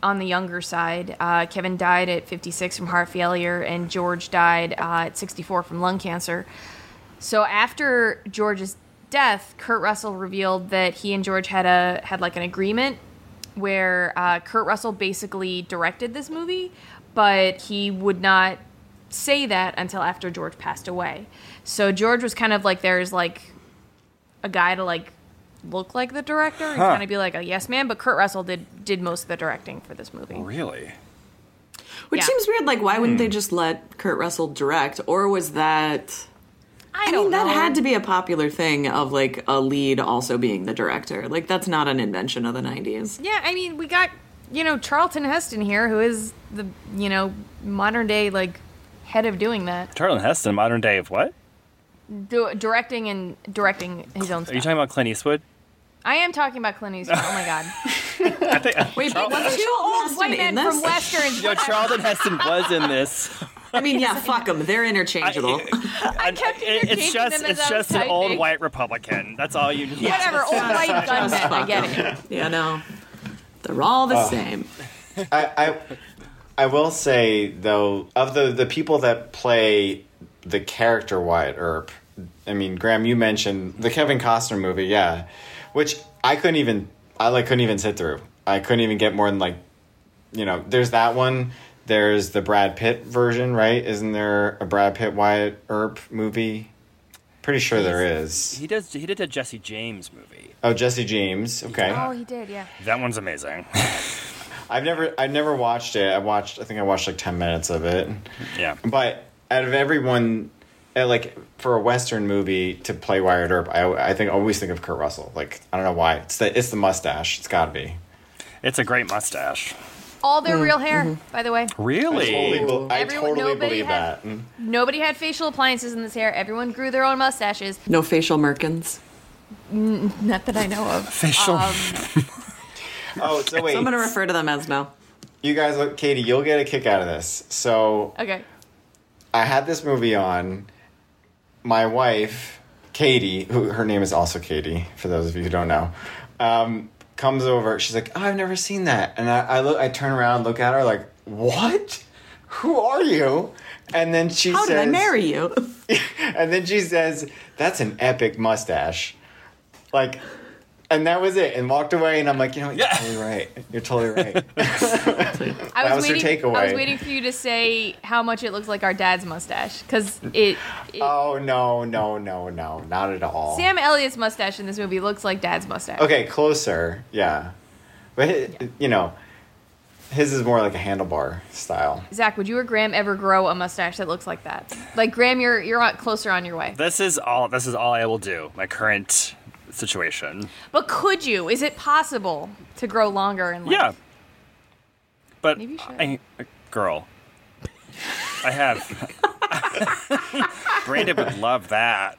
Speaker 3: on the younger side. Uh, Kevin died at 56 from heart failure, and George died uh, at 64 from lung cancer. So after George's death, Kurt Russell revealed that he and George had a had like an agreement where uh, Kurt Russell basically directed this movie, but he would not say that until after George passed away. So George was kind of like there's like a guy to like look like the director and
Speaker 4: Huh.
Speaker 3: kind of be like a yes man, but Kurt Russell did did most of the directing for this movie.
Speaker 4: Really?
Speaker 5: Which
Speaker 3: Yeah.
Speaker 5: seems weird. Like, why wouldn't they hmm. just let Kurt Russell direct? Or was that.
Speaker 3: I,
Speaker 5: I
Speaker 3: don't
Speaker 5: mean, that
Speaker 3: know.
Speaker 5: had to be a popular thing of like a lead also being the director. Like, that's not an invention of the 90s.
Speaker 3: Yeah, I mean, we got you know Charlton Heston here, who is the you know modern day like head of doing that,
Speaker 4: Charlton Heston, modern day of what?
Speaker 3: Do, directing and directing his own
Speaker 4: Are you
Speaker 3: stuff.
Speaker 4: talking about Clint Eastwood?
Speaker 3: I am talking about Clint Eastwood. Oh my god,
Speaker 4: I think.
Speaker 5: Uh, Wait, but
Speaker 3: two old
Speaker 5: Heston
Speaker 3: white men
Speaker 5: in
Speaker 3: from westerns.
Speaker 4: Yo, Charlton Heston was in this.
Speaker 5: I mean, yeah, fuck them. They're interchangeable.
Speaker 3: I kept
Speaker 4: It- it's just
Speaker 3: them as
Speaker 4: it's
Speaker 3: I was
Speaker 4: just an old white Republican. That's all you need.
Speaker 3: Whatever, old white
Speaker 5: Just
Speaker 3: gunmen. I get it.
Speaker 5: yeah, no. They're all the uh, same.
Speaker 6: I, I I will say though, of the the people that play the character Wyatt Earp, I mean, Graham, you mentioned the Kevin Costner movie, yeah, which I couldn't even I like couldn't even sit through. I couldn't even get more than like, you know, there's that one. There's the Brad Pitt version, right? Isn't there a Brad Pitt Wyatt Earp movie? Pretty sure there is.
Speaker 4: He does. He did a Jesse James movie.
Speaker 6: Oh, Jesse James. Okay.
Speaker 3: Oh, he did, yeah.
Speaker 4: That one's amazing.
Speaker 6: I've never I've never watched it. I watched I think I watched like 10 minutes of it.
Speaker 4: yeah.
Speaker 6: But out of everyone, like for a Western movie to play Wyatt Earp, I, I think always think of Kurt Russell. Like I don't know why. It's the it's the mustache. It's got to be.
Speaker 4: It's a great mustache.
Speaker 3: All their mm, real hair, mm-hmm. by the way.
Speaker 6: I
Speaker 4: Really?
Speaker 6: totally, be- I
Speaker 3: Everyone-
Speaker 6: totally believe
Speaker 3: had-
Speaker 6: that. Mm.
Speaker 3: Nobody had facial appliances in this hair. Everyone grew their own mustaches.
Speaker 5: No facial merkins.
Speaker 3: Not that I know of.
Speaker 4: Facial.
Speaker 6: Um, oh, so wait,
Speaker 5: So I'm going to refer to them as no.
Speaker 6: you guys, look, Katie, you'll get a kick out of this. So
Speaker 3: Okay.
Speaker 6: I had this movie on. My wife, Katie, who her name is also Katie, for those of you who don't know, um, comes over. She's like, oh, "I've never seen that," and I, I look, I turn around, look at her, like, "What? Who are you?" And then she
Speaker 5: How
Speaker 6: says,
Speaker 5: did I marry you?
Speaker 6: And then she says, "That's an epic mustache," like. And that was it, and walked away. And I'm like, you know, what? you're
Speaker 4: Yeah.
Speaker 6: totally right. You're totally right.
Speaker 3: I
Speaker 6: That was her
Speaker 3: waiting, I
Speaker 6: takeaway.
Speaker 3: was waiting for you to say how much it looks like our dad's mustache because it. it
Speaker 6: oh no, no, no, no, not at all.
Speaker 3: Sam Elliott's mustache in this movie looks like dad's mustache.
Speaker 6: Okay, closer. Yeah. But, hi- you know, his is more like a handlebar style.
Speaker 3: Zach, would you or Graham ever grow a mustache that looks like that? Like Graham, you're you're on- closer on your way.
Speaker 4: This is all. This is all I will do. My current situation.
Speaker 3: But could you? Is it possible to grow longer and like,
Speaker 4: Yeah. But
Speaker 3: Maybe you should.
Speaker 4: I, girl, I have. Brandon would love that.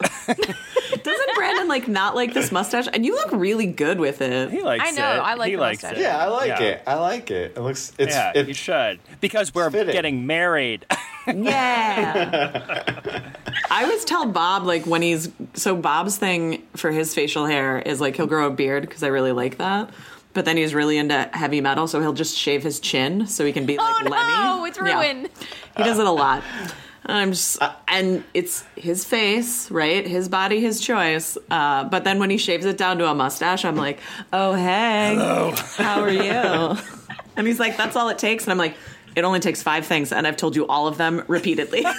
Speaker 5: Doesn't Brandon like not like this mustache? And you look really good with it.
Speaker 4: He likes it.
Speaker 3: I know,
Speaker 4: it.
Speaker 3: I like
Speaker 4: he
Speaker 3: the
Speaker 4: likes
Speaker 3: mustache.
Speaker 4: it.
Speaker 6: Yeah, I like
Speaker 4: Yeah.
Speaker 6: it. I like it. It looks, it's,
Speaker 4: yeah,
Speaker 6: it,
Speaker 4: you should because we're
Speaker 6: fitting.
Speaker 4: getting married.
Speaker 5: Yeah. I always tell Bob like when he's so Bob's thing for his facial hair is like he'll grow a beard because I really like that. But then he's really into heavy metal, so he'll just shave his chin so he can be like
Speaker 3: oh
Speaker 5: Lemmy.
Speaker 3: no, it's
Speaker 5: Yeah.
Speaker 3: ruined.
Speaker 5: He does it a lot. And I'm just, and it's his face, right? His body, his choice. Uh, but then when he shaves it down to a mustache, I'm like, oh, hey. How are you? and he's like, that's all it takes. And I'm like, it only takes five things. And I've told you all of them repeatedly.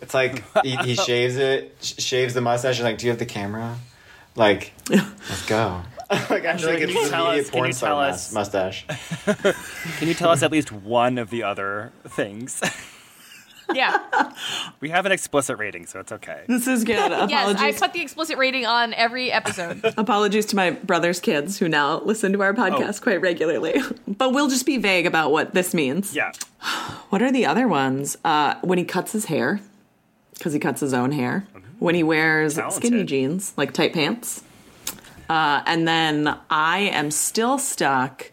Speaker 6: It's like he, he shaves it, sh- shaves the mustache. And like, do you have the camera? Like, let's go. like I feel like
Speaker 4: Can
Speaker 6: it's
Speaker 4: you
Speaker 6: the
Speaker 4: tell
Speaker 6: immediate
Speaker 4: us-
Speaker 6: porn star
Speaker 4: us-
Speaker 6: mustache.
Speaker 4: Can you tell us at least one of the other things?
Speaker 3: Yeah.
Speaker 4: we have an explicit rating, so it's okay.
Speaker 5: this is good.
Speaker 3: Yes, I put the explicit rating on every episode.
Speaker 5: Apologies to my brother's kids who now listen to our podcast
Speaker 4: Oh.
Speaker 5: quite regularly. But we'll just be vague about what this means.
Speaker 4: Yeah.
Speaker 5: What are the other ones? Uh, when he cuts his hair, because he cuts his own hair. When he wears
Speaker 4: Talented.
Speaker 5: skinny jeans, like tight pants. Uh, and then I am still stuck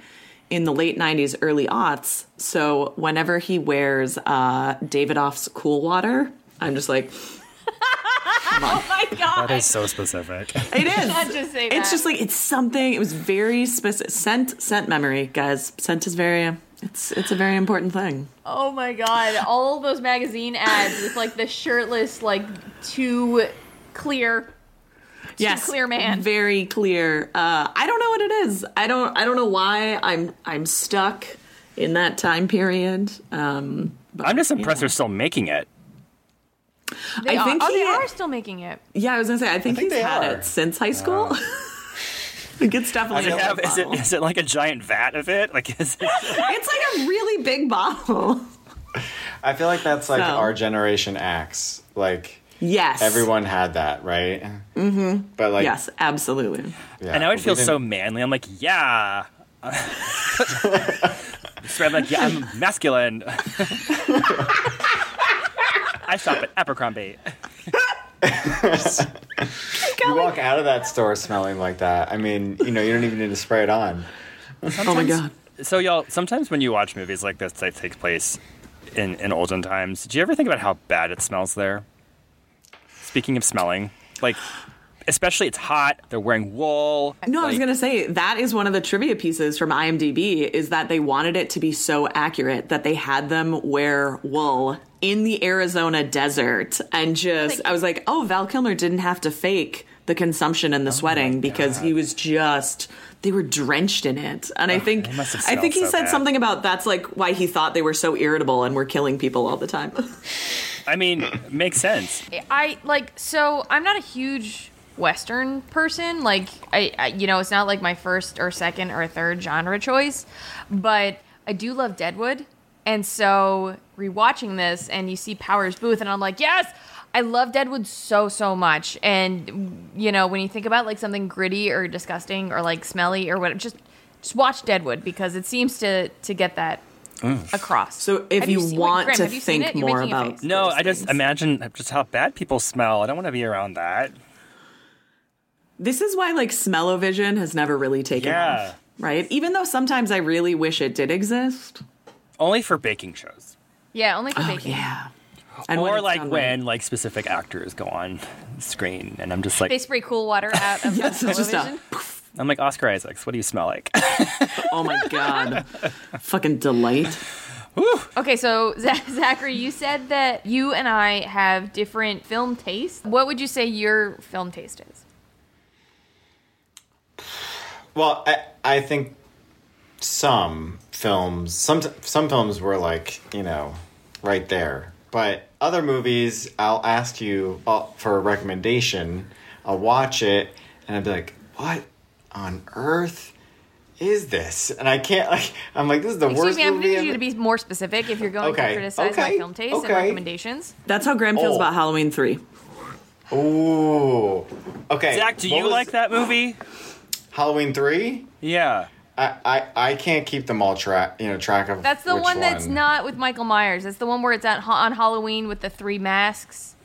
Speaker 5: in the late 90s, early aughts. So whenever he wears uh, Davidoff's Cool Water, I'm just like,
Speaker 3: oh my god.
Speaker 4: That is so specific.
Speaker 5: it is.
Speaker 3: Not just say that.
Speaker 5: It's just like, it's something, it was very specific. Scent, scent memory, guys. Scent is very, it's, it's a very important thing.
Speaker 3: Oh my god, all those magazine ads with like the shirtless, like too clear.
Speaker 5: Yes,
Speaker 3: clear man.
Speaker 5: Very clear. Uh, I don't know what it is. I don't. I don't know why I'm. I'm stuck in that time period. Um, but,
Speaker 4: I'm just impressed
Speaker 5: yeah.
Speaker 4: they're still making it.
Speaker 3: They
Speaker 5: I
Speaker 3: are,
Speaker 5: think
Speaker 3: oh, they are still making it.
Speaker 5: Yeah, I was gonna say. I think,
Speaker 6: think
Speaker 5: he's
Speaker 6: they
Speaker 5: had
Speaker 6: are.
Speaker 5: it since high school. I think it's definitely.
Speaker 4: It have, is, it,
Speaker 5: bottle.
Speaker 4: is it like a giant vat of it? Like, is it?
Speaker 5: It's like a really big bottle.
Speaker 6: I feel like that's like
Speaker 5: So-
Speaker 6: our generation acts. Like
Speaker 5: Yes.
Speaker 6: everyone had that, right? Mm-hmm. But like,
Speaker 5: Yes, absolutely.
Speaker 6: yeah,
Speaker 4: And I would
Speaker 6: we
Speaker 4: feel so manly. I'm like, yeah. so I'm like, yeah, I'm masculine. I shop at Abercrombie.
Speaker 6: You walk out of that store smelling like that. I mean, you know, you don't even need to spray it on.
Speaker 5: Oh my god.
Speaker 4: So y'all, sometimes when you watch movies like this that take place in, in olden times, do you ever think about how bad it smells there? Speaking of smelling, like, especially it's hot, they're wearing wool.
Speaker 5: No, I was gonna say that is one of the trivia pieces from IMDb is that they wanted it to be so accurate that they had them wear wool in the Arizona desert and just
Speaker 3: Like-
Speaker 5: I was like, oh, Val Kilmer didn't have to fake the consumption and the oh sweating because he was just they were drenched in it. And I think
Speaker 4: they must have
Speaker 5: I think he
Speaker 4: so
Speaker 5: said
Speaker 4: bad.
Speaker 5: something about that's like why he thought they were so irritable and were killing people all the time.
Speaker 4: I mean, makes sense.
Speaker 3: I like so I'm not a huge western person. Like I, I you know, it's not like my first or second or third genre choice, but I do love Deadwood. And so rewatching this and you see Powers Boothe and I'm like, "Yes, I love Deadwood so so much." And you know, when you think about like something gritty or disgusting or like smelly or what just just watch Deadwood because it seems to to get that Mm. across.
Speaker 5: So if
Speaker 3: Have
Speaker 5: you,
Speaker 3: se-
Speaker 5: want
Speaker 3: Graham,
Speaker 5: to
Speaker 3: you
Speaker 5: think
Speaker 3: it?
Speaker 5: More about.
Speaker 4: No,
Speaker 5: those
Speaker 4: I just
Speaker 5: things.
Speaker 4: imagine just how bad people smell. I don't want to be around that.
Speaker 5: This is why like smell-o-vision has never really taken
Speaker 4: Yeah.
Speaker 5: off. Right? Even though sometimes I really wish it did exist.
Speaker 4: Only for baking shows.
Speaker 3: yeah, only for
Speaker 5: Oh
Speaker 3: baking.
Speaker 5: yeah. And when
Speaker 4: or
Speaker 5: it's
Speaker 4: like when
Speaker 5: right.
Speaker 4: like specific actors go on screen and I'm just like
Speaker 3: They spray cool water out of
Speaker 5: Yes,
Speaker 3: the
Speaker 5: it's just
Speaker 3: television.
Speaker 5: a,
Speaker 4: I'm like Oscar Isaacs, what do you smell like?
Speaker 5: oh my god, fucking delight.
Speaker 3: Okay, so Zach- Zachary, you said that you and I have different film tastes. What would you say your film taste is?
Speaker 6: Well, I, I think some films, some some films were like you know, right there. But other movies, I'll ask you uh, for a recommendation. I'll watch it, and I'll be like, "What on earth is this?" And I can't like. I'm like, "This is the
Speaker 3: Excuse
Speaker 6: worst
Speaker 3: me, I'm
Speaker 6: movie."
Speaker 3: going to
Speaker 6: I've-
Speaker 3: you to be more specific if you're going
Speaker 6: Okay,
Speaker 3: to criticize my film taste and recommendations.
Speaker 5: That's how Graham feels
Speaker 6: Oh.
Speaker 5: about Halloween three.
Speaker 6: Ooh. Okay.
Speaker 4: Zach, do
Speaker 6: what
Speaker 4: you
Speaker 6: was
Speaker 4: like that movie?
Speaker 6: Halloween three?
Speaker 4: Yeah.
Speaker 6: I, I, I can't keep them all track you know track of.
Speaker 3: That's the
Speaker 6: which
Speaker 3: one that's not with Michael Myers. That's the one where it's at, on Halloween with the three masks.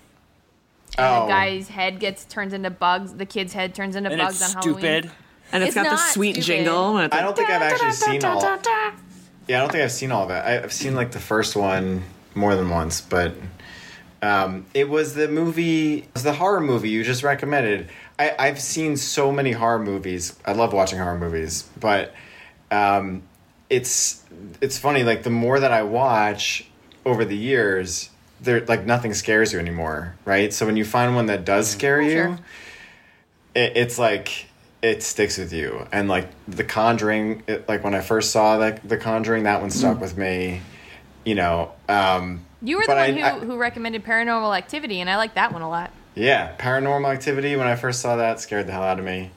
Speaker 3: And
Speaker 6: Oh.
Speaker 3: the guy's head gets turns into bugs. The kid's head turns into
Speaker 4: And
Speaker 3: bugs
Speaker 4: it's
Speaker 3: on
Speaker 4: stupid.
Speaker 3: Halloween.
Speaker 5: And it's
Speaker 3: it's
Speaker 5: got the sweet
Speaker 3: stupid.
Speaker 5: jingle. And it's
Speaker 6: I don't think I've actually seen all. Yeah, I don't think I've seen all of it. I- I've seen like the first one more than once, but um, it was the movie, it was the horror movie you just recommended. I, I've seen so many horror movies. I love watching horror movies, but um, it's it's funny. Like the more that I watch over the years, there like nothing scares you anymore, right? So when you find one that does scare you,
Speaker 3: Sure.
Speaker 6: it, it's like it sticks with you. And like the conjuring it, like when i first saw like the conjuring that one stuck with me you know um
Speaker 3: You were the one
Speaker 6: I-
Speaker 3: who,
Speaker 6: I-
Speaker 3: who recommended Paranormal Activity, and I like that one a lot.
Speaker 6: yeah paranormal activity when i first saw that scared the hell out of me.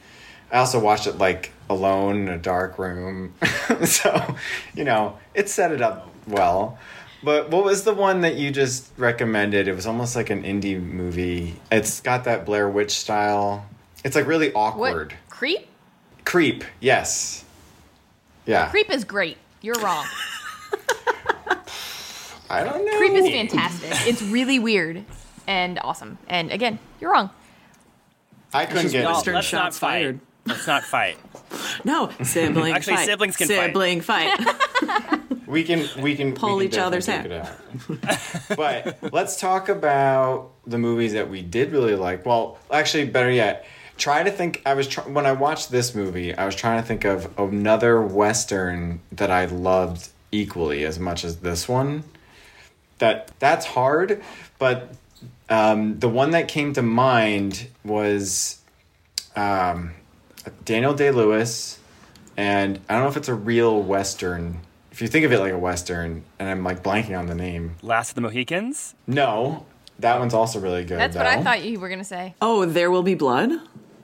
Speaker 6: I also watched it like alone in a dark room. So you know it set it up well. But what was the one that you just recommended? It was almost like an indie movie. It's got that blair witch style. It's like really
Speaker 3: What?
Speaker 6: Awkward
Speaker 3: Creep?
Speaker 6: creep yes yeah
Speaker 3: Creep is great. You're wrong.
Speaker 6: I don't know.
Speaker 3: Creep is fantastic. It's really weird and awesome. And again, you're wrong.
Speaker 6: I couldn't get
Speaker 5: Western
Speaker 4: let's
Speaker 5: shots fired.
Speaker 4: Let's not fight.
Speaker 5: No, sibling
Speaker 4: Actually,
Speaker 5: fight.
Speaker 4: siblings can fight.
Speaker 5: sibling fight.
Speaker 6: We can we can
Speaker 5: Pull
Speaker 6: we can
Speaker 5: each other's
Speaker 6: definitely duke it out. but let's talk about the movies that we did really like. Well, actually, better yet, try to think. I was try, when I watched this movie, I was trying to think of another western that I loved equally as much as this one. That that's hard, but um, the one that came to mind was um, Daniel Day Lewis, and I don't know if it's a real western. If you think of it like a western, and I'm like blanking on the name.
Speaker 4: Last of the Mohicans.
Speaker 6: No, that one's also really good.
Speaker 3: That's what I thought you were going to say.
Speaker 5: oh, there will be blood.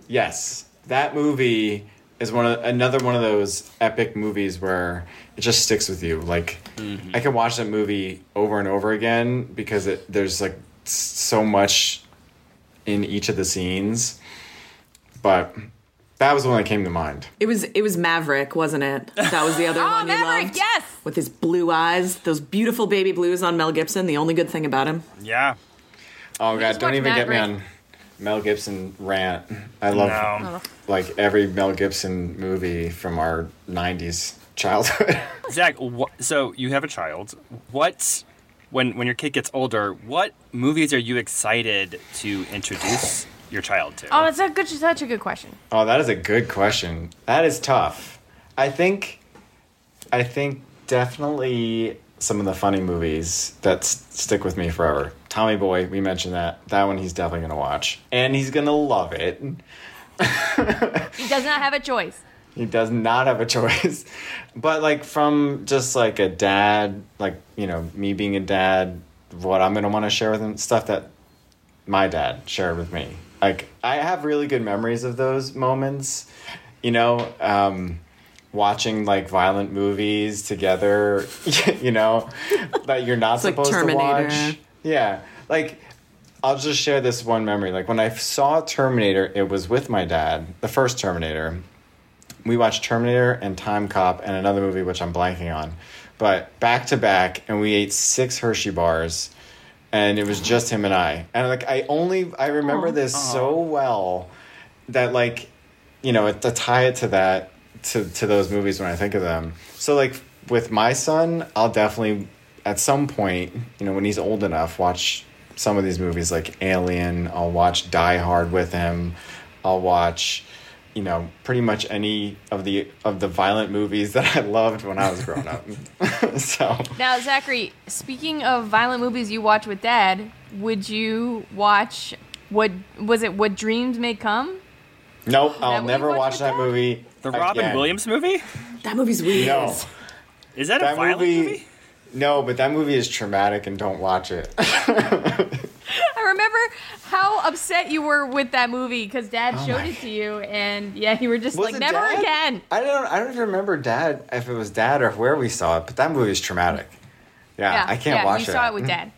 Speaker 6: Yes, that movie is one of another one of those epic movies where it just sticks with you. Like mm-hmm. I can watch that movie over and over again because it there's like so much in each of the scenes. But that was the one that came to mind.
Speaker 5: It was it was Maverick, wasn't it? That was the other
Speaker 3: Oh,
Speaker 5: one you
Speaker 3: Maverick,
Speaker 5: loved.
Speaker 3: yes.
Speaker 5: With his blue eyes, those beautiful baby blues on Mel Gibson. The only good thing about him.
Speaker 4: Yeah.
Speaker 6: Oh god, don't
Speaker 3: watched
Speaker 6: even get me on Mel Gibson rant. I love
Speaker 4: No.
Speaker 6: like every Mel Gibson movie from our '90s childhood.
Speaker 4: Zach, wh- so you have a child. What, when when your kid gets older, what movies are you excited to introduce your child to?
Speaker 3: Oh, that's a good, such a good question.
Speaker 6: Oh, that is a good question. That is tough. I think, I think definitely some of the funny movies that s- stick with me forever. Tommy Boy, we mentioned that. That one he's definitely gonna watch, and he's gonna love it.
Speaker 3: He does not have a choice.
Speaker 6: He does not have a choice. But like from just like a dad, like you know me being a dad, what I'm gonna want to share with him, stuff that my dad shared with me. Like I have really good memories of those moments. You know, um, watching like violent movies together. You know, that you're not
Speaker 5: like
Speaker 6: supposed
Speaker 5: Terminator.
Speaker 6: to watch. Yeah, like I'll just share this one memory. Like when I saw Terminator, it was with my dad, the first Terminator. We watched Terminator and Timecop and another movie which I'm blanking on, but back to back, and we ate six Hershey bars, and it was just him and I. And like I only I remember this so well that like you know to tie it to that to to those movies when I think of them. So like with my son, I'll definitely at some point, you know, when he's old enough, watch some of these movies like Alien. I'll watch Die Hard with him. I'll watch, you know, pretty much any of the of the violent movies that I loved when I was growing up. so
Speaker 3: Now, Zachary, speaking of violent movies you watch with dad, would you watch what was it? What Dreams May Come?
Speaker 6: Nope, I'll
Speaker 3: what you
Speaker 6: never
Speaker 3: watched
Speaker 6: watch
Speaker 3: with
Speaker 6: that movie.
Speaker 4: the Robin
Speaker 6: again.
Speaker 4: Williams movie?
Speaker 5: That movie's weird.
Speaker 6: No.
Speaker 4: Is that, a
Speaker 6: That
Speaker 4: violent
Speaker 6: movie,
Speaker 4: movie?
Speaker 6: No, but that movie is traumatic and don't watch it.
Speaker 3: I remember how upset you were with that movie because dad oh showed
Speaker 6: my-
Speaker 3: it to you, and yeah, you were just
Speaker 6: Was
Speaker 3: like,
Speaker 6: it
Speaker 3: never
Speaker 6: Dad?
Speaker 3: again.
Speaker 6: I don't. I don't even remember Dad if it was Dad or where we saw it, but that movie is traumatic. Yeah,
Speaker 3: Yeah,
Speaker 6: I can't
Speaker 3: yeah,
Speaker 6: watch
Speaker 3: you
Speaker 6: it.
Speaker 3: saw it with dad.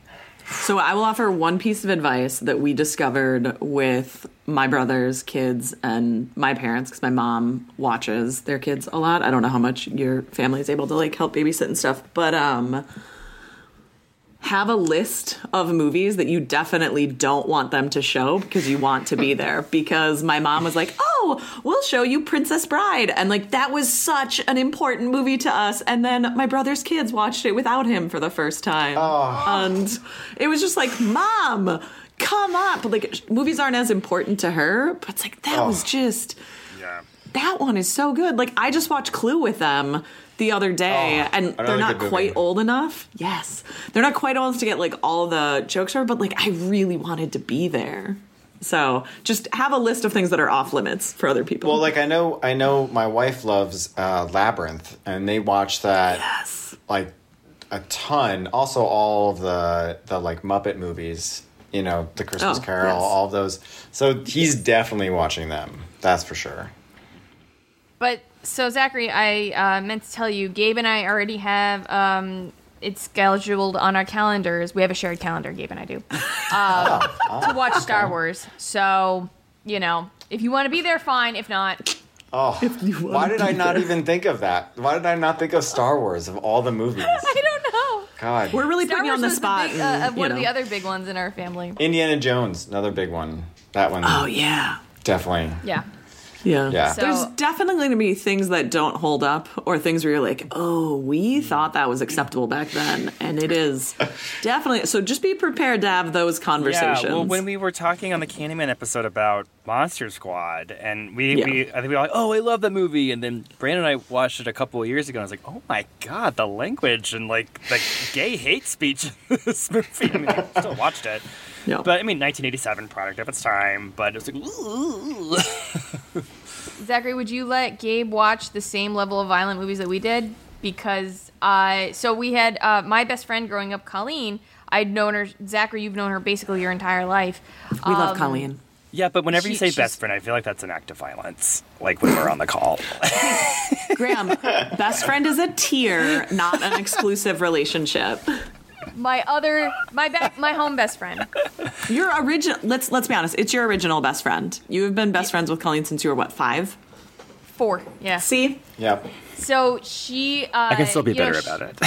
Speaker 5: So I will offer one piece of advice that we discovered with my brothers, kids, and my parents because my mom watches their kids a lot. I don't know how much your family is able to like help babysit and stuff, but um have a list of movies that you definitely don't want them to show because you want to be there because my mom was like, "Oh, "Oh, we'll show you Princess Bride," and like that was such an important movie to us. And then my brother's kids watched it without him for the first time, and it was just like, "Mom, come up. Like, movies aren't as important to her, but it's like that was just
Speaker 4: Yeah.
Speaker 5: that one is so good. Like I just watched Clue with them the other day,
Speaker 6: Oh,
Speaker 5: and they're not
Speaker 6: good movie.
Speaker 5: quite old enough. Yes, they're not quite old enough to get like all the jokes from, but like I really wanted to be there. So just have a list of things that are off limits for other people.
Speaker 6: Well, like I know, I know my wife loves uh, Labyrinth, and they watch that
Speaker 5: yes,
Speaker 6: like a ton. Also, all of the the like Muppet movies. You know, the Christmas
Speaker 5: Oh,
Speaker 6: Carol,
Speaker 5: yes.
Speaker 6: all those. So he's definitely watching them. That's for sure.
Speaker 3: But so Zachary, I uh, meant to tell you, Gabe and I already have um, it's scheduled on our calendars. We have a shared calendar, Gabe and I do, um, to watch Star Wars. So you know, if you want to be there, fine. If not,
Speaker 6: Oh, why did I not even think of that? Why did I not think of Star Wars of all the movies?
Speaker 3: I don't know.
Speaker 6: God,
Speaker 5: we're really
Speaker 3: Star
Speaker 5: putting you on the spot.
Speaker 3: the big,
Speaker 5: and,
Speaker 3: uh,
Speaker 5: you
Speaker 3: one of the other big ones in our family.
Speaker 6: Indiana Jones, another big one. That one,
Speaker 5: Oh yeah.
Speaker 6: definitely.
Speaker 3: Yeah.
Speaker 5: Yeah.
Speaker 6: Yeah.
Speaker 3: So-
Speaker 5: There's definitely going to be things that don't hold up or things where you're like, oh, we thought that was acceptable back then. And it is definitely. So just be prepared to have those conversations.
Speaker 4: Yeah, well, when we were talking on the Candyman episode about Monster Squad, and we,
Speaker 5: Yeah.
Speaker 4: we I think we were like, oh, I love that movie, and then Brandon and I watched it a couple of years ago, and I was like, oh my god, the language and like the gay hate speech in this movie. I mean, I still watched it,
Speaker 5: Yeah.
Speaker 4: but I mean, 1987 product of its time, but it was like, ooh.
Speaker 3: Zachary, would you let Gabe watch the same level of violent movies that we did? Because uh, so we had uh, my best friend growing up, Colleen. I'd known her. Zachary, you've known her basically your entire life.
Speaker 5: we love
Speaker 3: Um,
Speaker 5: Colleen.
Speaker 4: Yeah, but whenever you say best friend, I feel like that's an act of violence. Like when we're on the call.
Speaker 5: Graham, best friend is a tier, not an exclusive relationship.
Speaker 3: My other, my back, my home best friend.
Speaker 5: Your original. Let's let's be honest. It's your original best friend. You have been best friends with Colleen since you were what five?
Speaker 3: Four. Yeah.
Speaker 5: See,
Speaker 6: Yep.
Speaker 3: So she. Uh,
Speaker 4: I can still be
Speaker 3: you know,
Speaker 4: better
Speaker 3: she-
Speaker 4: about it.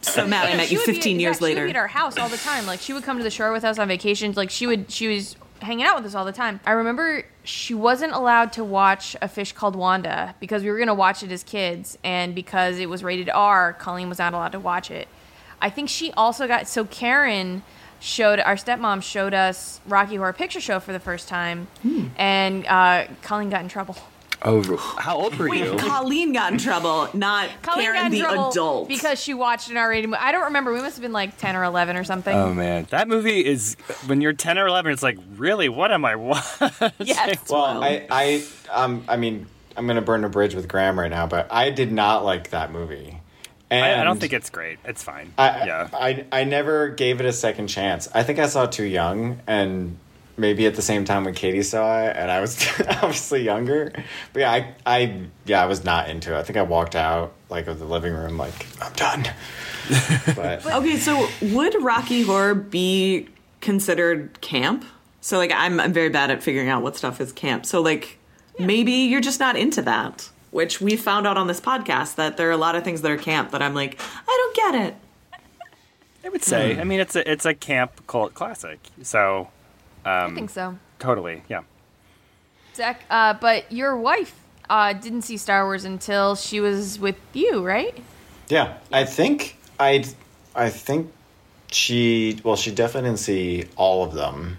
Speaker 5: so mad I met you
Speaker 3: would be-
Speaker 5: 15
Speaker 3: in
Speaker 5: years
Speaker 3: fact, She would
Speaker 5: later.
Speaker 3: be at our house all the time. Like she would come to the shore with us on vacations. Like she would, she was hanging out with us all the time. I remember she wasn't allowed to watch a fish called Wanda because we were gonna watch it as kids, and because it was rated R, Colleen was not allowed to watch it. I think she also got so Karen showed our stepmom showed us Rocky Horror Picture Show for the first time,
Speaker 5: Hmm.
Speaker 3: and uh, Colleen got in trouble.
Speaker 4: oh, how old were
Speaker 5: Wait, Colleen got in trouble, not
Speaker 3: Colleen
Speaker 5: Karen the adult.
Speaker 3: because she watched an R-rated movie. I don't remember. We must have been like ten or eleven or something.
Speaker 4: Oh man, that movie is when you're 10 or 11. It's like, really, what am I watching?
Speaker 3: yes.
Speaker 6: Well,
Speaker 5: wild.
Speaker 6: I, I, um, I mean, I'm gonna burn a bridge with Graham right now, but I did not like that movie. And
Speaker 4: I, I don't think it's great. It's fine.
Speaker 6: I,
Speaker 4: yeah.
Speaker 6: I, I never gave it a second chance. I think I saw it too young, and maybe at the same time when Katie saw it, and I was obviously younger. But yeah, I, I, yeah, I was not into it. I think I walked out like of the living room, like I'm done. but
Speaker 5: Okay, so would Rocky Horror be considered camp? So like I'm I'm very bad at figuring out what stuff is camp. So like maybe you're just not into that. Which we found out on this podcast that there are a lot of things that are camp that I'm like, I don't get it.
Speaker 4: I would say.
Speaker 6: Hmm.
Speaker 4: I mean, it's a it's a camp cult classic. So
Speaker 3: I think so.
Speaker 4: totally, yeah.
Speaker 3: Zach, uh, but your wife uh, didn't see Star Wars until she was with you, right?
Speaker 6: yeah, I think I, I think she, well, she definitely didn't see all of them.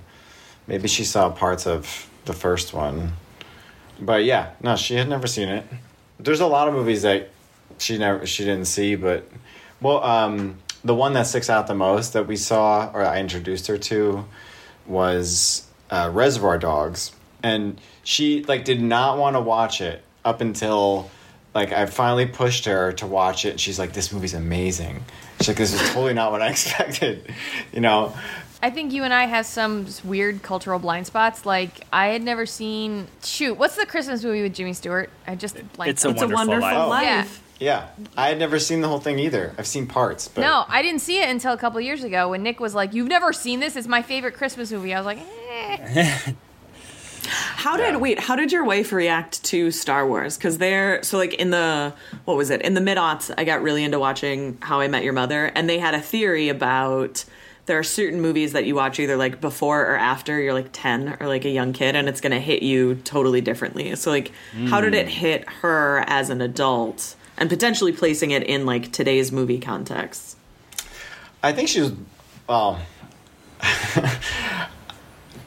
Speaker 6: Maybe she saw parts of the first one. But yeah, no, she had never seen it. There's a lot of movies that she never she didn't see, but well, um, the one that sticks out the most that we saw or I introduced her to was uh, Reservoir Dogs, and she like did not want to watch it up until like I finally pushed her to watch it, and she's like, "This movie's amazing." She's like, "This is totally not what I expected," you know.
Speaker 3: I think you and I have some weird cultural blind spots. Like I had never seen. Shoot, what's the Christmas movie with Jimmy Stewart? I just blanked.
Speaker 4: It's a
Speaker 3: on it.
Speaker 5: It's a
Speaker 4: Wonderful
Speaker 5: wonderful
Speaker 4: Life.
Speaker 5: life.
Speaker 3: Yeah.
Speaker 6: Yeah, I had never seen the whole thing either. I've seen parts, but
Speaker 3: No, I didn't see it until a couple years ago when Nick was like, "You've never seen this? It's my favorite Christmas movie." I was like, eh.
Speaker 5: How did wait? How did your wife react to Star Wars? Because they're so like in the what was it in the mid aughts? I got really into watching How I Met Your Mother, and they had a theory about there are certain movies that you watch either like before or after you're like 10 or like a young kid and it's going to hit you totally differently. So like how did it hmm. hit her as an adult and potentially placing it in like today's movie context?
Speaker 6: I think she was. Well, um,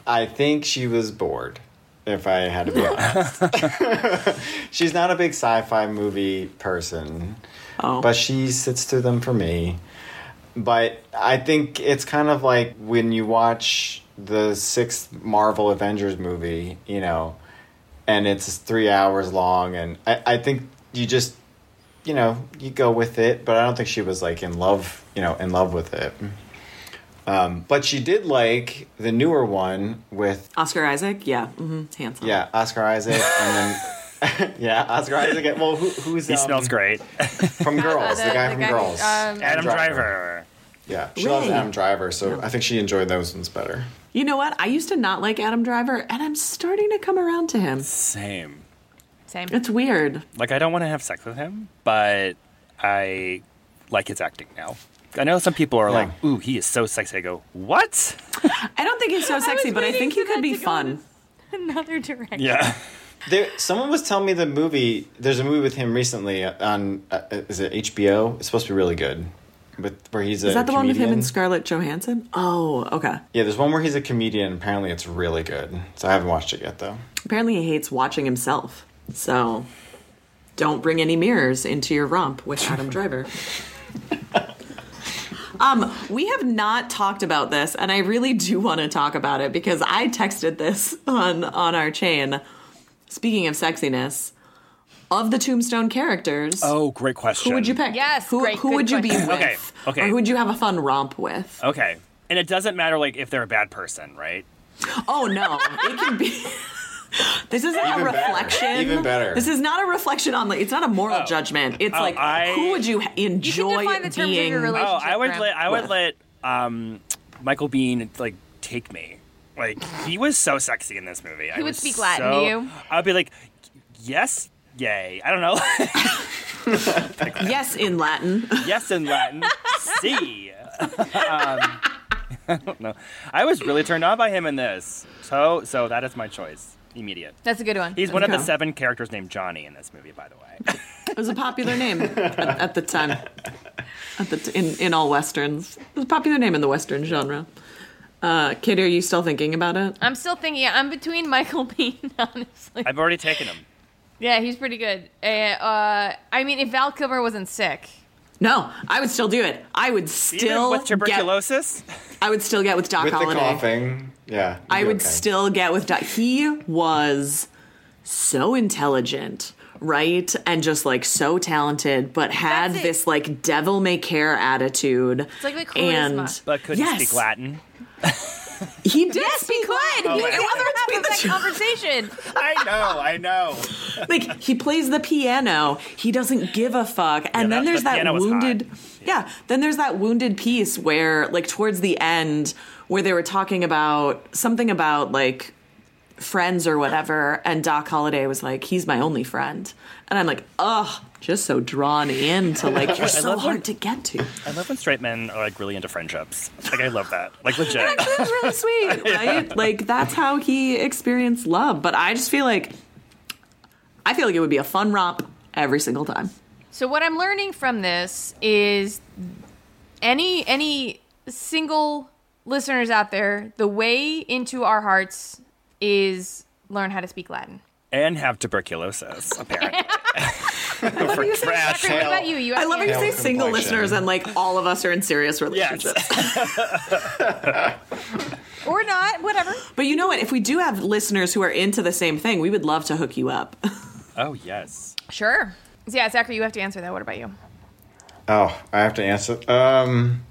Speaker 6: I think she was bored. If I had to be honest, she's not a big sci-fi movie person,
Speaker 5: Oh.
Speaker 6: but she sits through them for me. But I think it's kind of like when you watch the sixth Marvel Avengers movie, you know, and it's three hours long, and I, I think you just, you know, you go with it. But I don't think she was like in love, you know, in love with it. Um, but she did like the newer one with
Speaker 5: Oscar Isaac? Yeah. hmm Handsome.
Speaker 6: yeah Oscar Isaac, and then yeah Oscar Isaac. Well, who, who's
Speaker 4: He
Speaker 6: um,
Speaker 4: smells great.
Speaker 6: from Girls? the, guy from Girls.
Speaker 3: um,
Speaker 4: Adam
Speaker 6: Driver.
Speaker 4: Driver.
Speaker 6: yeah, she loves Adam Driver, so I think she enjoyed those ones better.
Speaker 5: You know what? I used to not like Adam Driver and I'm starting to come around to him.
Speaker 4: Same.
Speaker 3: Same.
Speaker 5: It's weird.
Speaker 4: Like I don't want to have sex with him, but I like his acting now. I know some people are
Speaker 6: Yeah.
Speaker 4: like, "Ooh, he is so sexy." I go, "What?"
Speaker 5: I don't think he's so sexy, but I think he could be fun.
Speaker 3: Another direction.
Speaker 4: Yeah.
Speaker 6: There, someone was telling me the movie. There's a movie with him recently on. Uh, is it HBO? It's supposed to be really good. With where he's a
Speaker 5: Is that the one with him
Speaker 6: comedian.
Speaker 5: and Scarlett Johansson? Oh, okay.
Speaker 6: Yeah, there's one where he's a comedian. Apparently, it's really good. So I haven't watched it yet, though.
Speaker 5: Apparently, he hates watching himself. So, don't bring any mirrors into your romp with Adam Driver. um, we have not talked about this, and I really do want to talk about it because I texted this on on our chain. Speaking of sexiness, of the Tombstone characters,
Speaker 4: Oh, great question.
Speaker 5: who would you pick?
Speaker 3: Yes,
Speaker 5: who,
Speaker 3: great,
Speaker 5: who
Speaker 3: good
Speaker 5: would you be with?
Speaker 4: Okay, okay.
Speaker 5: Or who would you have a fun romp with?
Speaker 4: Okay, and it doesn't matter like if they're a bad person, right?
Speaker 5: Oh no, it can be. This isn't
Speaker 6: Even
Speaker 5: a
Speaker 6: better.
Speaker 5: reflection.
Speaker 6: Even better.
Speaker 5: This is not a reflection on like. It's not a moral
Speaker 4: Oh.
Speaker 5: judgment. It's
Speaker 4: Oh,
Speaker 5: like
Speaker 4: I-
Speaker 5: who would you enjoy
Speaker 3: define the terms of
Speaker 5: being?
Speaker 3: your relationship.
Speaker 4: Oh, I would let I would
Speaker 5: With.
Speaker 4: let um, Michael Biehn like take me. Like he was so sexy in this movie. I
Speaker 3: He would speak Latin to you?
Speaker 4: I'd be like, yes, yay. I don't know.
Speaker 5: yes, in Latin.
Speaker 4: yes in Latin. See. um, I don't know. I was really turned on by him in this. So so that is my choice. Immediate.
Speaker 3: That's a good one.
Speaker 4: He's one of the seven characters named Johnny in this movie, by the way.
Speaker 5: It was a popular name at, at the time. At the t- in in all westerns, it was a popular name in the western genre. Uh, Kid, are you still thinking about it?
Speaker 3: I'm still thinking. Yeah, I'm between Michael Biehn, honestly.
Speaker 4: I've already taken him.
Speaker 3: yeah, he's pretty good. Uh, uh, I mean, if Val Kilmer wasn't sick,
Speaker 5: No, I would still do it. I would
Speaker 4: Even
Speaker 5: still
Speaker 4: with
Speaker 5: get.
Speaker 4: tuberculosis.
Speaker 5: I would still get with Doc
Speaker 6: With the coughing, yeah.
Speaker 5: I would
Speaker 6: okay.
Speaker 5: still get with Doc. He was so intelligent, right? And just like so talented, but had this like devil may care attitude.
Speaker 3: It's like the charisma.
Speaker 5: And
Speaker 4: But couldn't
Speaker 5: yes,
Speaker 4: speak Latin.
Speaker 5: He did
Speaker 3: yes,
Speaker 5: speak
Speaker 3: he could.
Speaker 5: Latin.
Speaker 3: He oh, was
Speaker 5: It
Speaker 3: the other half of that conversation.
Speaker 4: I know, I know.
Speaker 5: like he plays the piano he doesn't give a fuck and
Speaker 4: Yeah,
Speaker 5: then
Speaker 4: that-
Speaker 5: there's
Speaker 4: the
Speaker 5: that wounded
Speaker 4: hot.
Speaker 5: yeah then there's that wounded piece where like towards the end where they were talking about something about like friends or whatever and doc holliday was like he's my only friend and i'm like ugh just so drawn into like you're so
Speaker 4: love when-
Speaker 5: hard to get to
Speaker 4: I love when straight men are like really into friendships. Like I love that. Like legit.
Speaker 5: that's really sweet right like that's how he experienced love but i just feel like i feel like it would be a fun romp every single time
Speaker 3: So what I'm learning from this is any any single listeners out there, the way into our hearts is learn how to speak Latin.
Speaker 4: and have tuberculosis, apparently. For
Speaker 5: you say.
Speaker 3: Zachary, what about you? You
Speaker 5: I love how you say single
Speaker 6: complexion.
Speaker 5: listeners and like all of us are in serious
Speaker 4: Yes.
Speaker 5: relationships.
Speaker 3: or not, whatever.
Speaker 5: But you know what? If we do have listeners who are into the same thing, we would love to hook you up.
Speaker 4: Oh yes.
Speaker 3: Sure. So yeah, Zachary, you have to answer that. What about you?
Speaker 6: Oh, I have to answer. Um,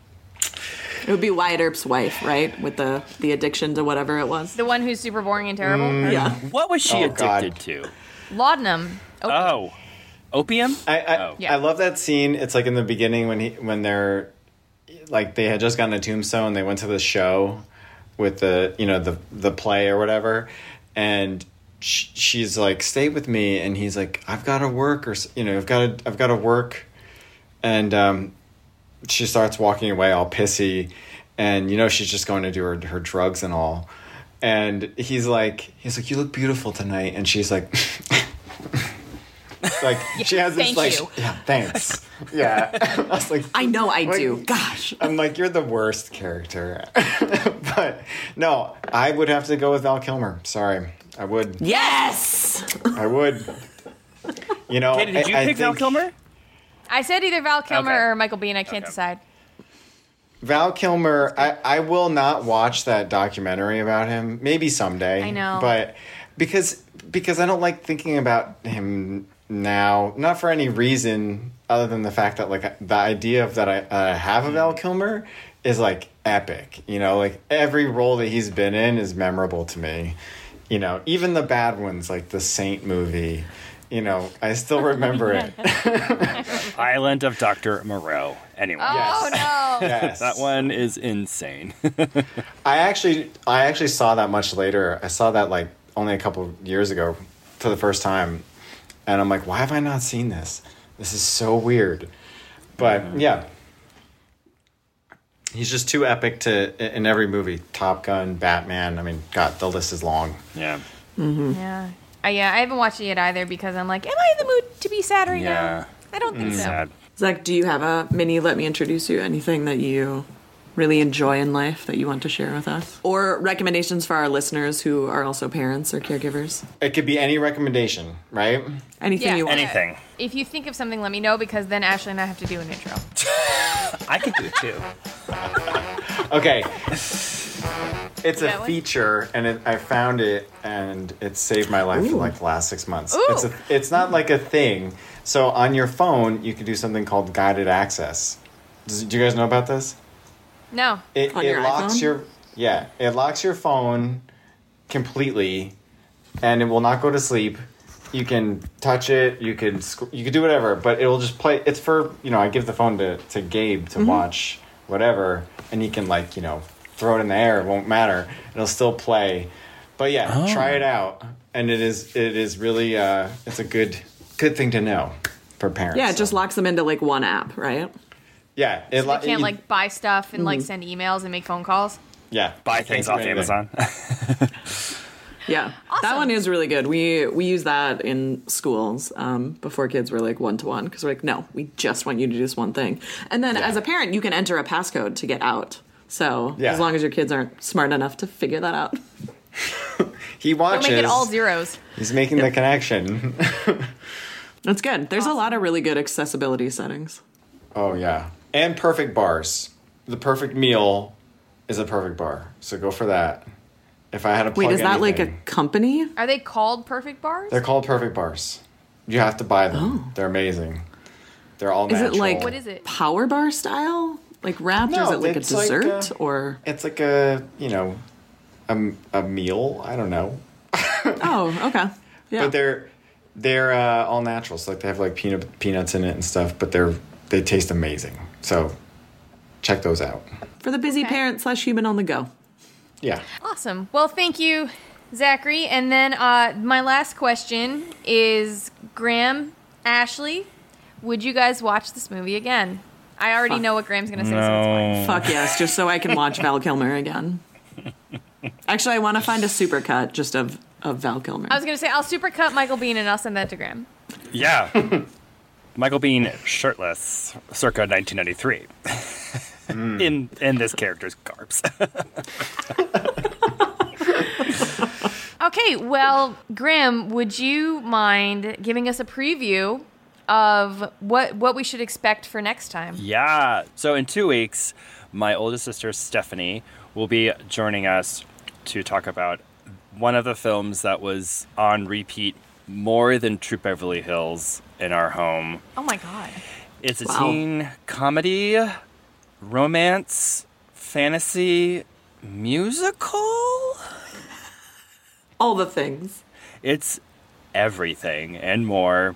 Speaker 5: It would be Wyatt Earp's wife, right? With the the addiction to whatever it was.
Speaker 3: The one who's super boring and terrible?
Speaker 5: Yeah.
Speaker 4: What was she
Speaker 6: Oh, God.
Speaker 4: addicted to?
Speaker 3: Laudanum. Oh,
Speaker 4: Oh, opium.
Speaker 6: I I,
Speaker 4: Oh.
Speaker 3: Yeah.
Speaker 6: I love that scene. It's like in the beginning when he when they're like they had just gotten a tombstone. They went to the show with the you know the the play or whatever, and sh- she's like, "Stay with me," and he's like, "I've got to work," or you know, "I've got to I've got to work," and um, she starts walking away all pissy, and you know she's just going to do her her drugs and all. And he's like, he's like, you look beautiful tonight, and she's like. like she has this
Speaker 3: thank
Speaker 6: like
Speaker 3: you.
Speaker 6: yeah thanks yeah I was like
Speaker 5: I know I
Speaker 6: Like-
Speaker 5: do. Gosh.
Speaker 6: I'm like, you're the worst character. but no, I would have to go with Val Kilmer. Sorry. I would.
Speaker 5: Yes.
Speaker 6: I would. You know,
Speaker 4: Katie, did you
Speaker 6: I, I
Speaker 4: pick Val Kilmer?
Speaker 3: I said either Val Kilmer
Speaker 4: Okay.
Speaker 3: or Michael Biehn. I can't
Speaker 4: Okay.
Speaker 3: decide.
Speaker 6: Val Kilmer, I, I will not watch that documentary about him. Maybe someday.
Speaker 3: I know.
Speaker 6: But because because I don't like thinking about him now, not for any reason other than the fact that like the idea of that I, I have of Val hmm. Kilmer is like epic. You know, like every role that he's been in is memorable to me. You know, even the bad ones like the Saint movie. You know, I still remember it.
Speaker 4: Island of Dr. Moreau. Anyway,
Speaker 3: Oh no!
Speaker 6: Yes.
Speaker 4: that one is insane.
Speaker 6: I actually I actually saw that much later. I saw that like only a couple years ago for the first time. And I'm like, why have I not seen this? This is so weird. But mm-hmm. yeah. He's just too epic to in every movie. Top Gun, Batman. I mean, god, the list is long.
Speaker 4: yeah.
Speaker 3: Yeah. Mm-hmm. Uh, yeah, I haven't watched it yet either because I'm like, am I in the mood to be sad right
Speaker 4: Yeah.
Speaker 3: now? I don't think so.
Speaker 4: Sad.
Speaker 5: Zach, do you have a mini let me introduce you? Anything that you really enjoy in life that you want to share with us? Or recommendations for our listeners who are also parents or caregivers?
Speaker 6: It could be any recommendation, right?
Speaker 5: Anything
Speaker 3: Yeah.
Speaker 5: you want.
Speaker 4: Anything.
Speaker 3: If you think of something, let me know because then Ashley and I have to do an intro.
Speaker 4: I could do it too.
Speaker 6: Okay. It's a
Speaker 3: one?
Speaker 6: feature, and it, I found it, and it saved my life for like the last six months.
Speaker 3: Ooh.
Speaker 6: It's a, it's not like a thing. So on your phone, you can do something called guided access. Does, do you guys know about this?
Speaker 3: No.
Speaker 6: It,
Speaker 5: On
Speaker 6: it
Speaker 5: your
Speaker 6: locks
Speaker 5: iPhone?
Speaker 6: your yeah, it locks your phone completely, and it will not go to sleep. You can touch it, you can sc- you can do whatever, but it will just play. It's for you know I give the phone to to Gabe
Speaker 5: Mm-hmm.
Speaker 6: to watch whatever, and he can like you know throw it in the air. It won't matter. It'll still play. But yeah, try it out, and it is it is really uh, it's a good good thing to know for parents.
Speaker 5: Yeah, it just locks them into like one app, right?
Speaker 6: yeah it
Speaker 3: They
Speaker 6: lo-
Speaker 3: can't
Speaker 6: you-
Speaker 3: like buy stuff and
Speaker 5: Mm-hmm.
Speaker 3: like send emails and make phone calls.
Speaker 6: yeah
Speaker 4: Buy things off
Speaker 6: anything.
Speaker 4: Amazon.
Speaker 5: Yeah, that one is really good. We we use that in schools um, before kids were like one to one because we're like, no, we just want you to do this one thing. And then as a parent, you can enter a passcode to get out. So
Speaker 6: Yeah.
Speaker 5: as long as your kids aren't smart enough to figure that out,
Speaker 6: He watches.
Speaker 3: Don't make it all zeros.
Speaker 6: He's making the connection.
Speaker 5: that's good. There's a lot of really good accessibility settings.
Speaker 6: oh yeah, and perfect bars. The perfect meal is a perfect bar. So go for that. If I had a plug
Speaker 5: Wait, is that like a company?
Speaker 3: Are they called perfect bars?
Speaker 6: They're called perfect bars. You have to buy them. Oh. They're amazing. They're all
Speaker 5: Oh. Is it like
Speaker 3: What is it?
Speaker 5: Power bar style, like wrapped, or is it like a
Speaker 6: it's like,
Speaker 5: dessert
Speaker 6: uh,
Speaker 5: or?
Speaker 6: It's like a you know, a, a meal. I don't know,
Speaker 5: Oh, okay. Yeah.
Speaker 6: but they're they're uh, all natural. So like they have like peanut peanuts in it and stuff. But they're they taste amazing. So check those out.
Speaker 5: For the busy
Speaker 3: Okay.
Speaker 5: parent slash human on the go.
Speaker 6: Yeah.
Speaker 3: Awesome. Well, thank you, Zachary. And then uh, my last question is Graham, Ashley, would you guys watch this movie again? I already know what Graham's going to say. So it's fine.
Speaker 5: Fuck yes, just so I can watch Val Kilmer again. Actually, I want to find a supercut just of, of Val Kilmer.
Speaker 3: I was going to say, I'll supercut Michael Biehn and I'll send that to Graham.
Speaker 4: Yeah. Michael Biehn shirtless, circa 1993. Hmm. in in this character's garbs.
Speaker 3: Okay, well, Graham, would you mind giving us a preview of what what we should expect for next time?
Speaker 4: yeah. So in two weeks, my oldest sister Stephanie will be joining us to talk about one of the films that was on repeat more than Troop Beverly Hills in our home.
Speaker 3: Oh my god.
Speaker 4: It's a
Speaker 5: Wow.
Speaker 4: teen comedy, romance, fantasy, musical.
Speaker 5: All the things.
Speaker 4: It's everything and more.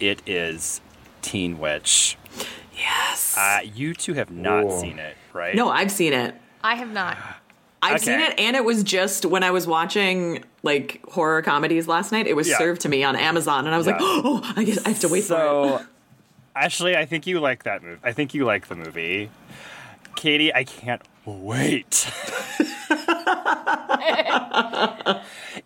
Speaker 4: It is Teen Witch.
Speaker 5: Yes.
Speaker 4: Uh, you two have not
Speaker 6: Whoa.
Speaker 4: seen it, right?
Speaker 5: no, I've seen it.
Speaker 3: I have not.
Speaker 5: I've
Speaker 4: Okay.
Speaker 5: seen it, and it was just when I was watching like horror comedies last night. It was
Speaker 4: Yeah.
Speaker 5: served to me on Amazon, and I was like, "Oh, I guess I have to wait for it."
Speaker 4: So, actually, I think you like that movie. I think you like the movie. Katie, I can't wait.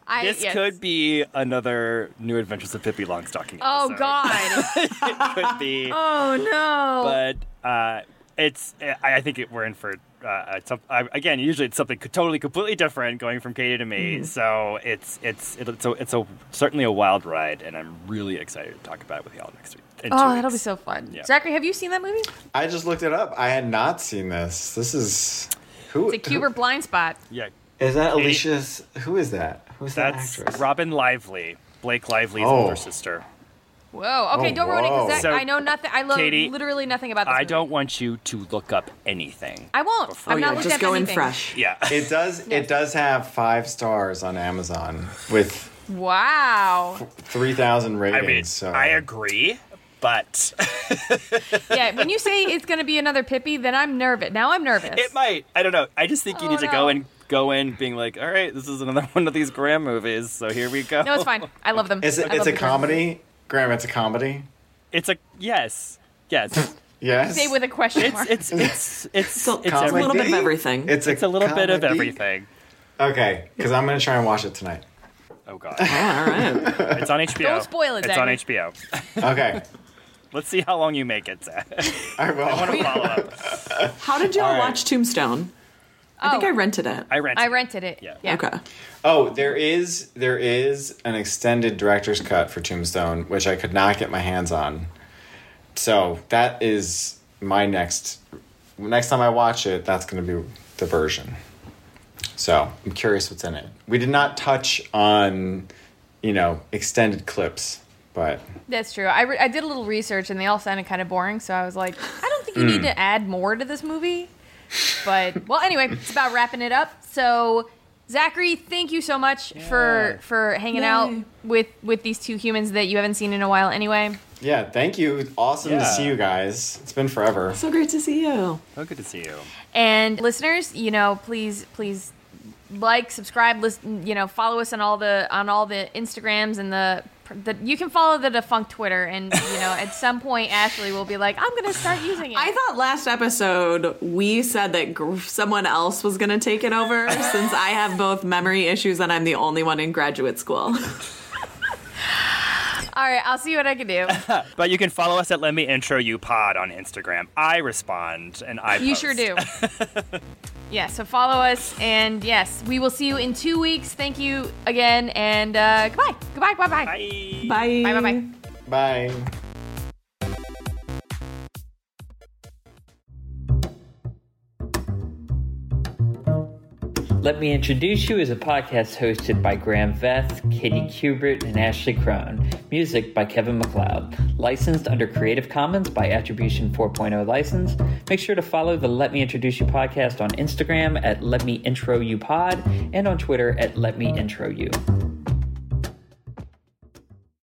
Speaker 3: I,
Speaker 4: This
Speaker 3: yes.
Speaker 4: could be another New Adventures of Pippi Longstocking.
Speaker 3: Oh. God.
Speaker 4: it could be.
Speaker 3: oh no.
Speaker 4: but uh, it's I, I think it, we're in for uh, some, uh, again. Usually it's something totally completely different going from Katie to me.
Speaker 3: Mm-hmm.
Speaker 4: So it's it's it's a, it's a certainly a wild ride, and I'm really excited to talk about it with y'all next week. Oh, two
Speaker 3: oh, that'll be so fun.
Speaker 4: Yeah.
Speaker 3: Zachary, have you seen that movie?
Speaker 6: I just looked it up. I had not seen this. This is who?
Speaker 3: It's a Cuber blind spot.
Speaker 4: Yeah,
Speaker 6: who- is that Alicia's? Who is that? Who's that actress?
Speaker 4: Robin Lively, Blake Lively's
Speaker 6: Oh.
Speaker 4: older sister.
Speaker 3: Whoa. Okay,
Speaker 6: Oh,
Speaker 3: don't ruin it because
Speaker 4: So, oh,
Speaker 3: I know nothing. I love
Speaker 4: Katie,
Speaker 3: literally nothing about this.
Speaker 4: I
Speaker 3: movie.
Speaker 4: don't want you to look up anything.
Speaker 3: I won't.
Speaker 4: before
Speaker 3: I'm
Speaker 5: oh
Speaker 3: not
Speaker 5: yeah,
Speaker 3: looking
Speaker 5: just
Speaker 3: up
Speaker 5: go in fresh.
Speaker 4: Yeah,
Speaker 6: It does. It does have five stars on Amazon with
Speaker 3: Wow.
Speaker 6: three thousand ratings.
Speaker 4: I
Speaker 6: ratings.
Speaker 4: mean,
Speaker 6: so
Speaker 4: I agree, but
Speaker 3: Yeah. When you say it's going to be another Pippi, then I'm nervous. Now I'm nervous.
Speaker 4: It might. I don't know. I just think you
Speaker 3: Oh,
Speaker 4: need to oh,
Speaker 3: no.
Speaker 4: go and go in being like, all right, this is another one of these Graham movies. So here we go.
Speaker 3: No, it's fine. I love them.
Speaker 6: Is it?
Speaker 3: I
Speaker 6: It's
Speaker 3: love
Speaker 6: a
Speaker 3: the
Speaker 6: comedy. Graham, it's a comedy.
Speaker 4: It's a yes, yes.
Speaker 6: Yes.
Speaker 3: Say with a question mark.
Speaker 4: It's it's it's it's,
Speaker 5: So
Speaker 4: it's,
Speaker 5: it's a little bit of everything.
Speaker 6: It's a,
Speaker 4: it's a little bit of everything.
Speaker 6: Okay, because I'm gonna try and watch it tonight.
Speaker 4: Oh god, oh,
Speaker 5: All right.
Speaker 4: it's on HBO.
Speaker 3: Don't spoil it,
Speaker 4: It's on HBO.
Speaker 6: Okay,
Speaker 4: Let's see how long you make it, Zach.
Speaker 6: I will.
Speaker 4: I want to follow up.
Speaker 5: How did y'all
Speaker 6: All right.
Speaker 5: watch Tombstone? I think
Speaker 3: Oh.
Speaker 5: I rented it.
Speaker 4: I rented.
Speaker 3: I
Speaker 4: it.
Speaker 3: rented it.
Speaker 4: Yeah.
Speaker 3: Yeah.
Speaker 5: Okay.
Speaker 6: Oh, there is there is an extended director's cut for Tombstone, which I could not get my hands on. So that is my next next time I watch it. That's going to be the version. So I'm curious what's in it. We did not touch on, you know, extended clips, but
Speaker 3: That's true. I, re- I did a little research and they all sounded kind of boring, so I was like, I don't think you need hmm. to add more to this movie. But well, anyway, it's about wrapping it up. So Zachary, thank you so much for for hanging out with with these two humans that you haven't seen in a while. Anyway,
Speaker 6: yeah, thank you. Awesome to see you guys. It's been forever.
Speaker 5: So great to see you.
Speaker 4: So good to see you.
Speaker 3: and listeners, you know, please please like, subscribe, listen, you know, follow us on all the on all the Instagrams and the the you can follow the defunct Twitter, and you know, at some point Ashley will be like, I'm gonna start using it.
Speaker 5: I thought last episode we said that gr- someone else was going to take it over since I have both memory issues and I'm the only one in graduate school.
Speaker 3: all right, I'll see what I can do.
Speaker 4: But you can follow us at Let Me Intro You Pod on Instagram. I respond and I.
Speaker 3: You
Speaker 4: post.
Speaker 3: sure do. yeah, so follow us, and yes, we will see you in two weeks. Thank you again, and uh, goodbye. Goodbye, bye bye.
Speaker 4: Bye.
Speaker 5: Bye.
Speaker 3: Bye, bye, bye.
Speaker 6: Bye.
Speaker 7: Let Me Introduce You is a podcast hosted by Graham Veth, Katie Kubert, and Ashley Crone. Music by Kevin MacLeod. Licensed under Creative Commons by Attribution 4.0 license. Make sure to follow the Let Me Introduce You podcast on Instagram at Let Me Intro You Pod and on Twitter at Let Me Intro You.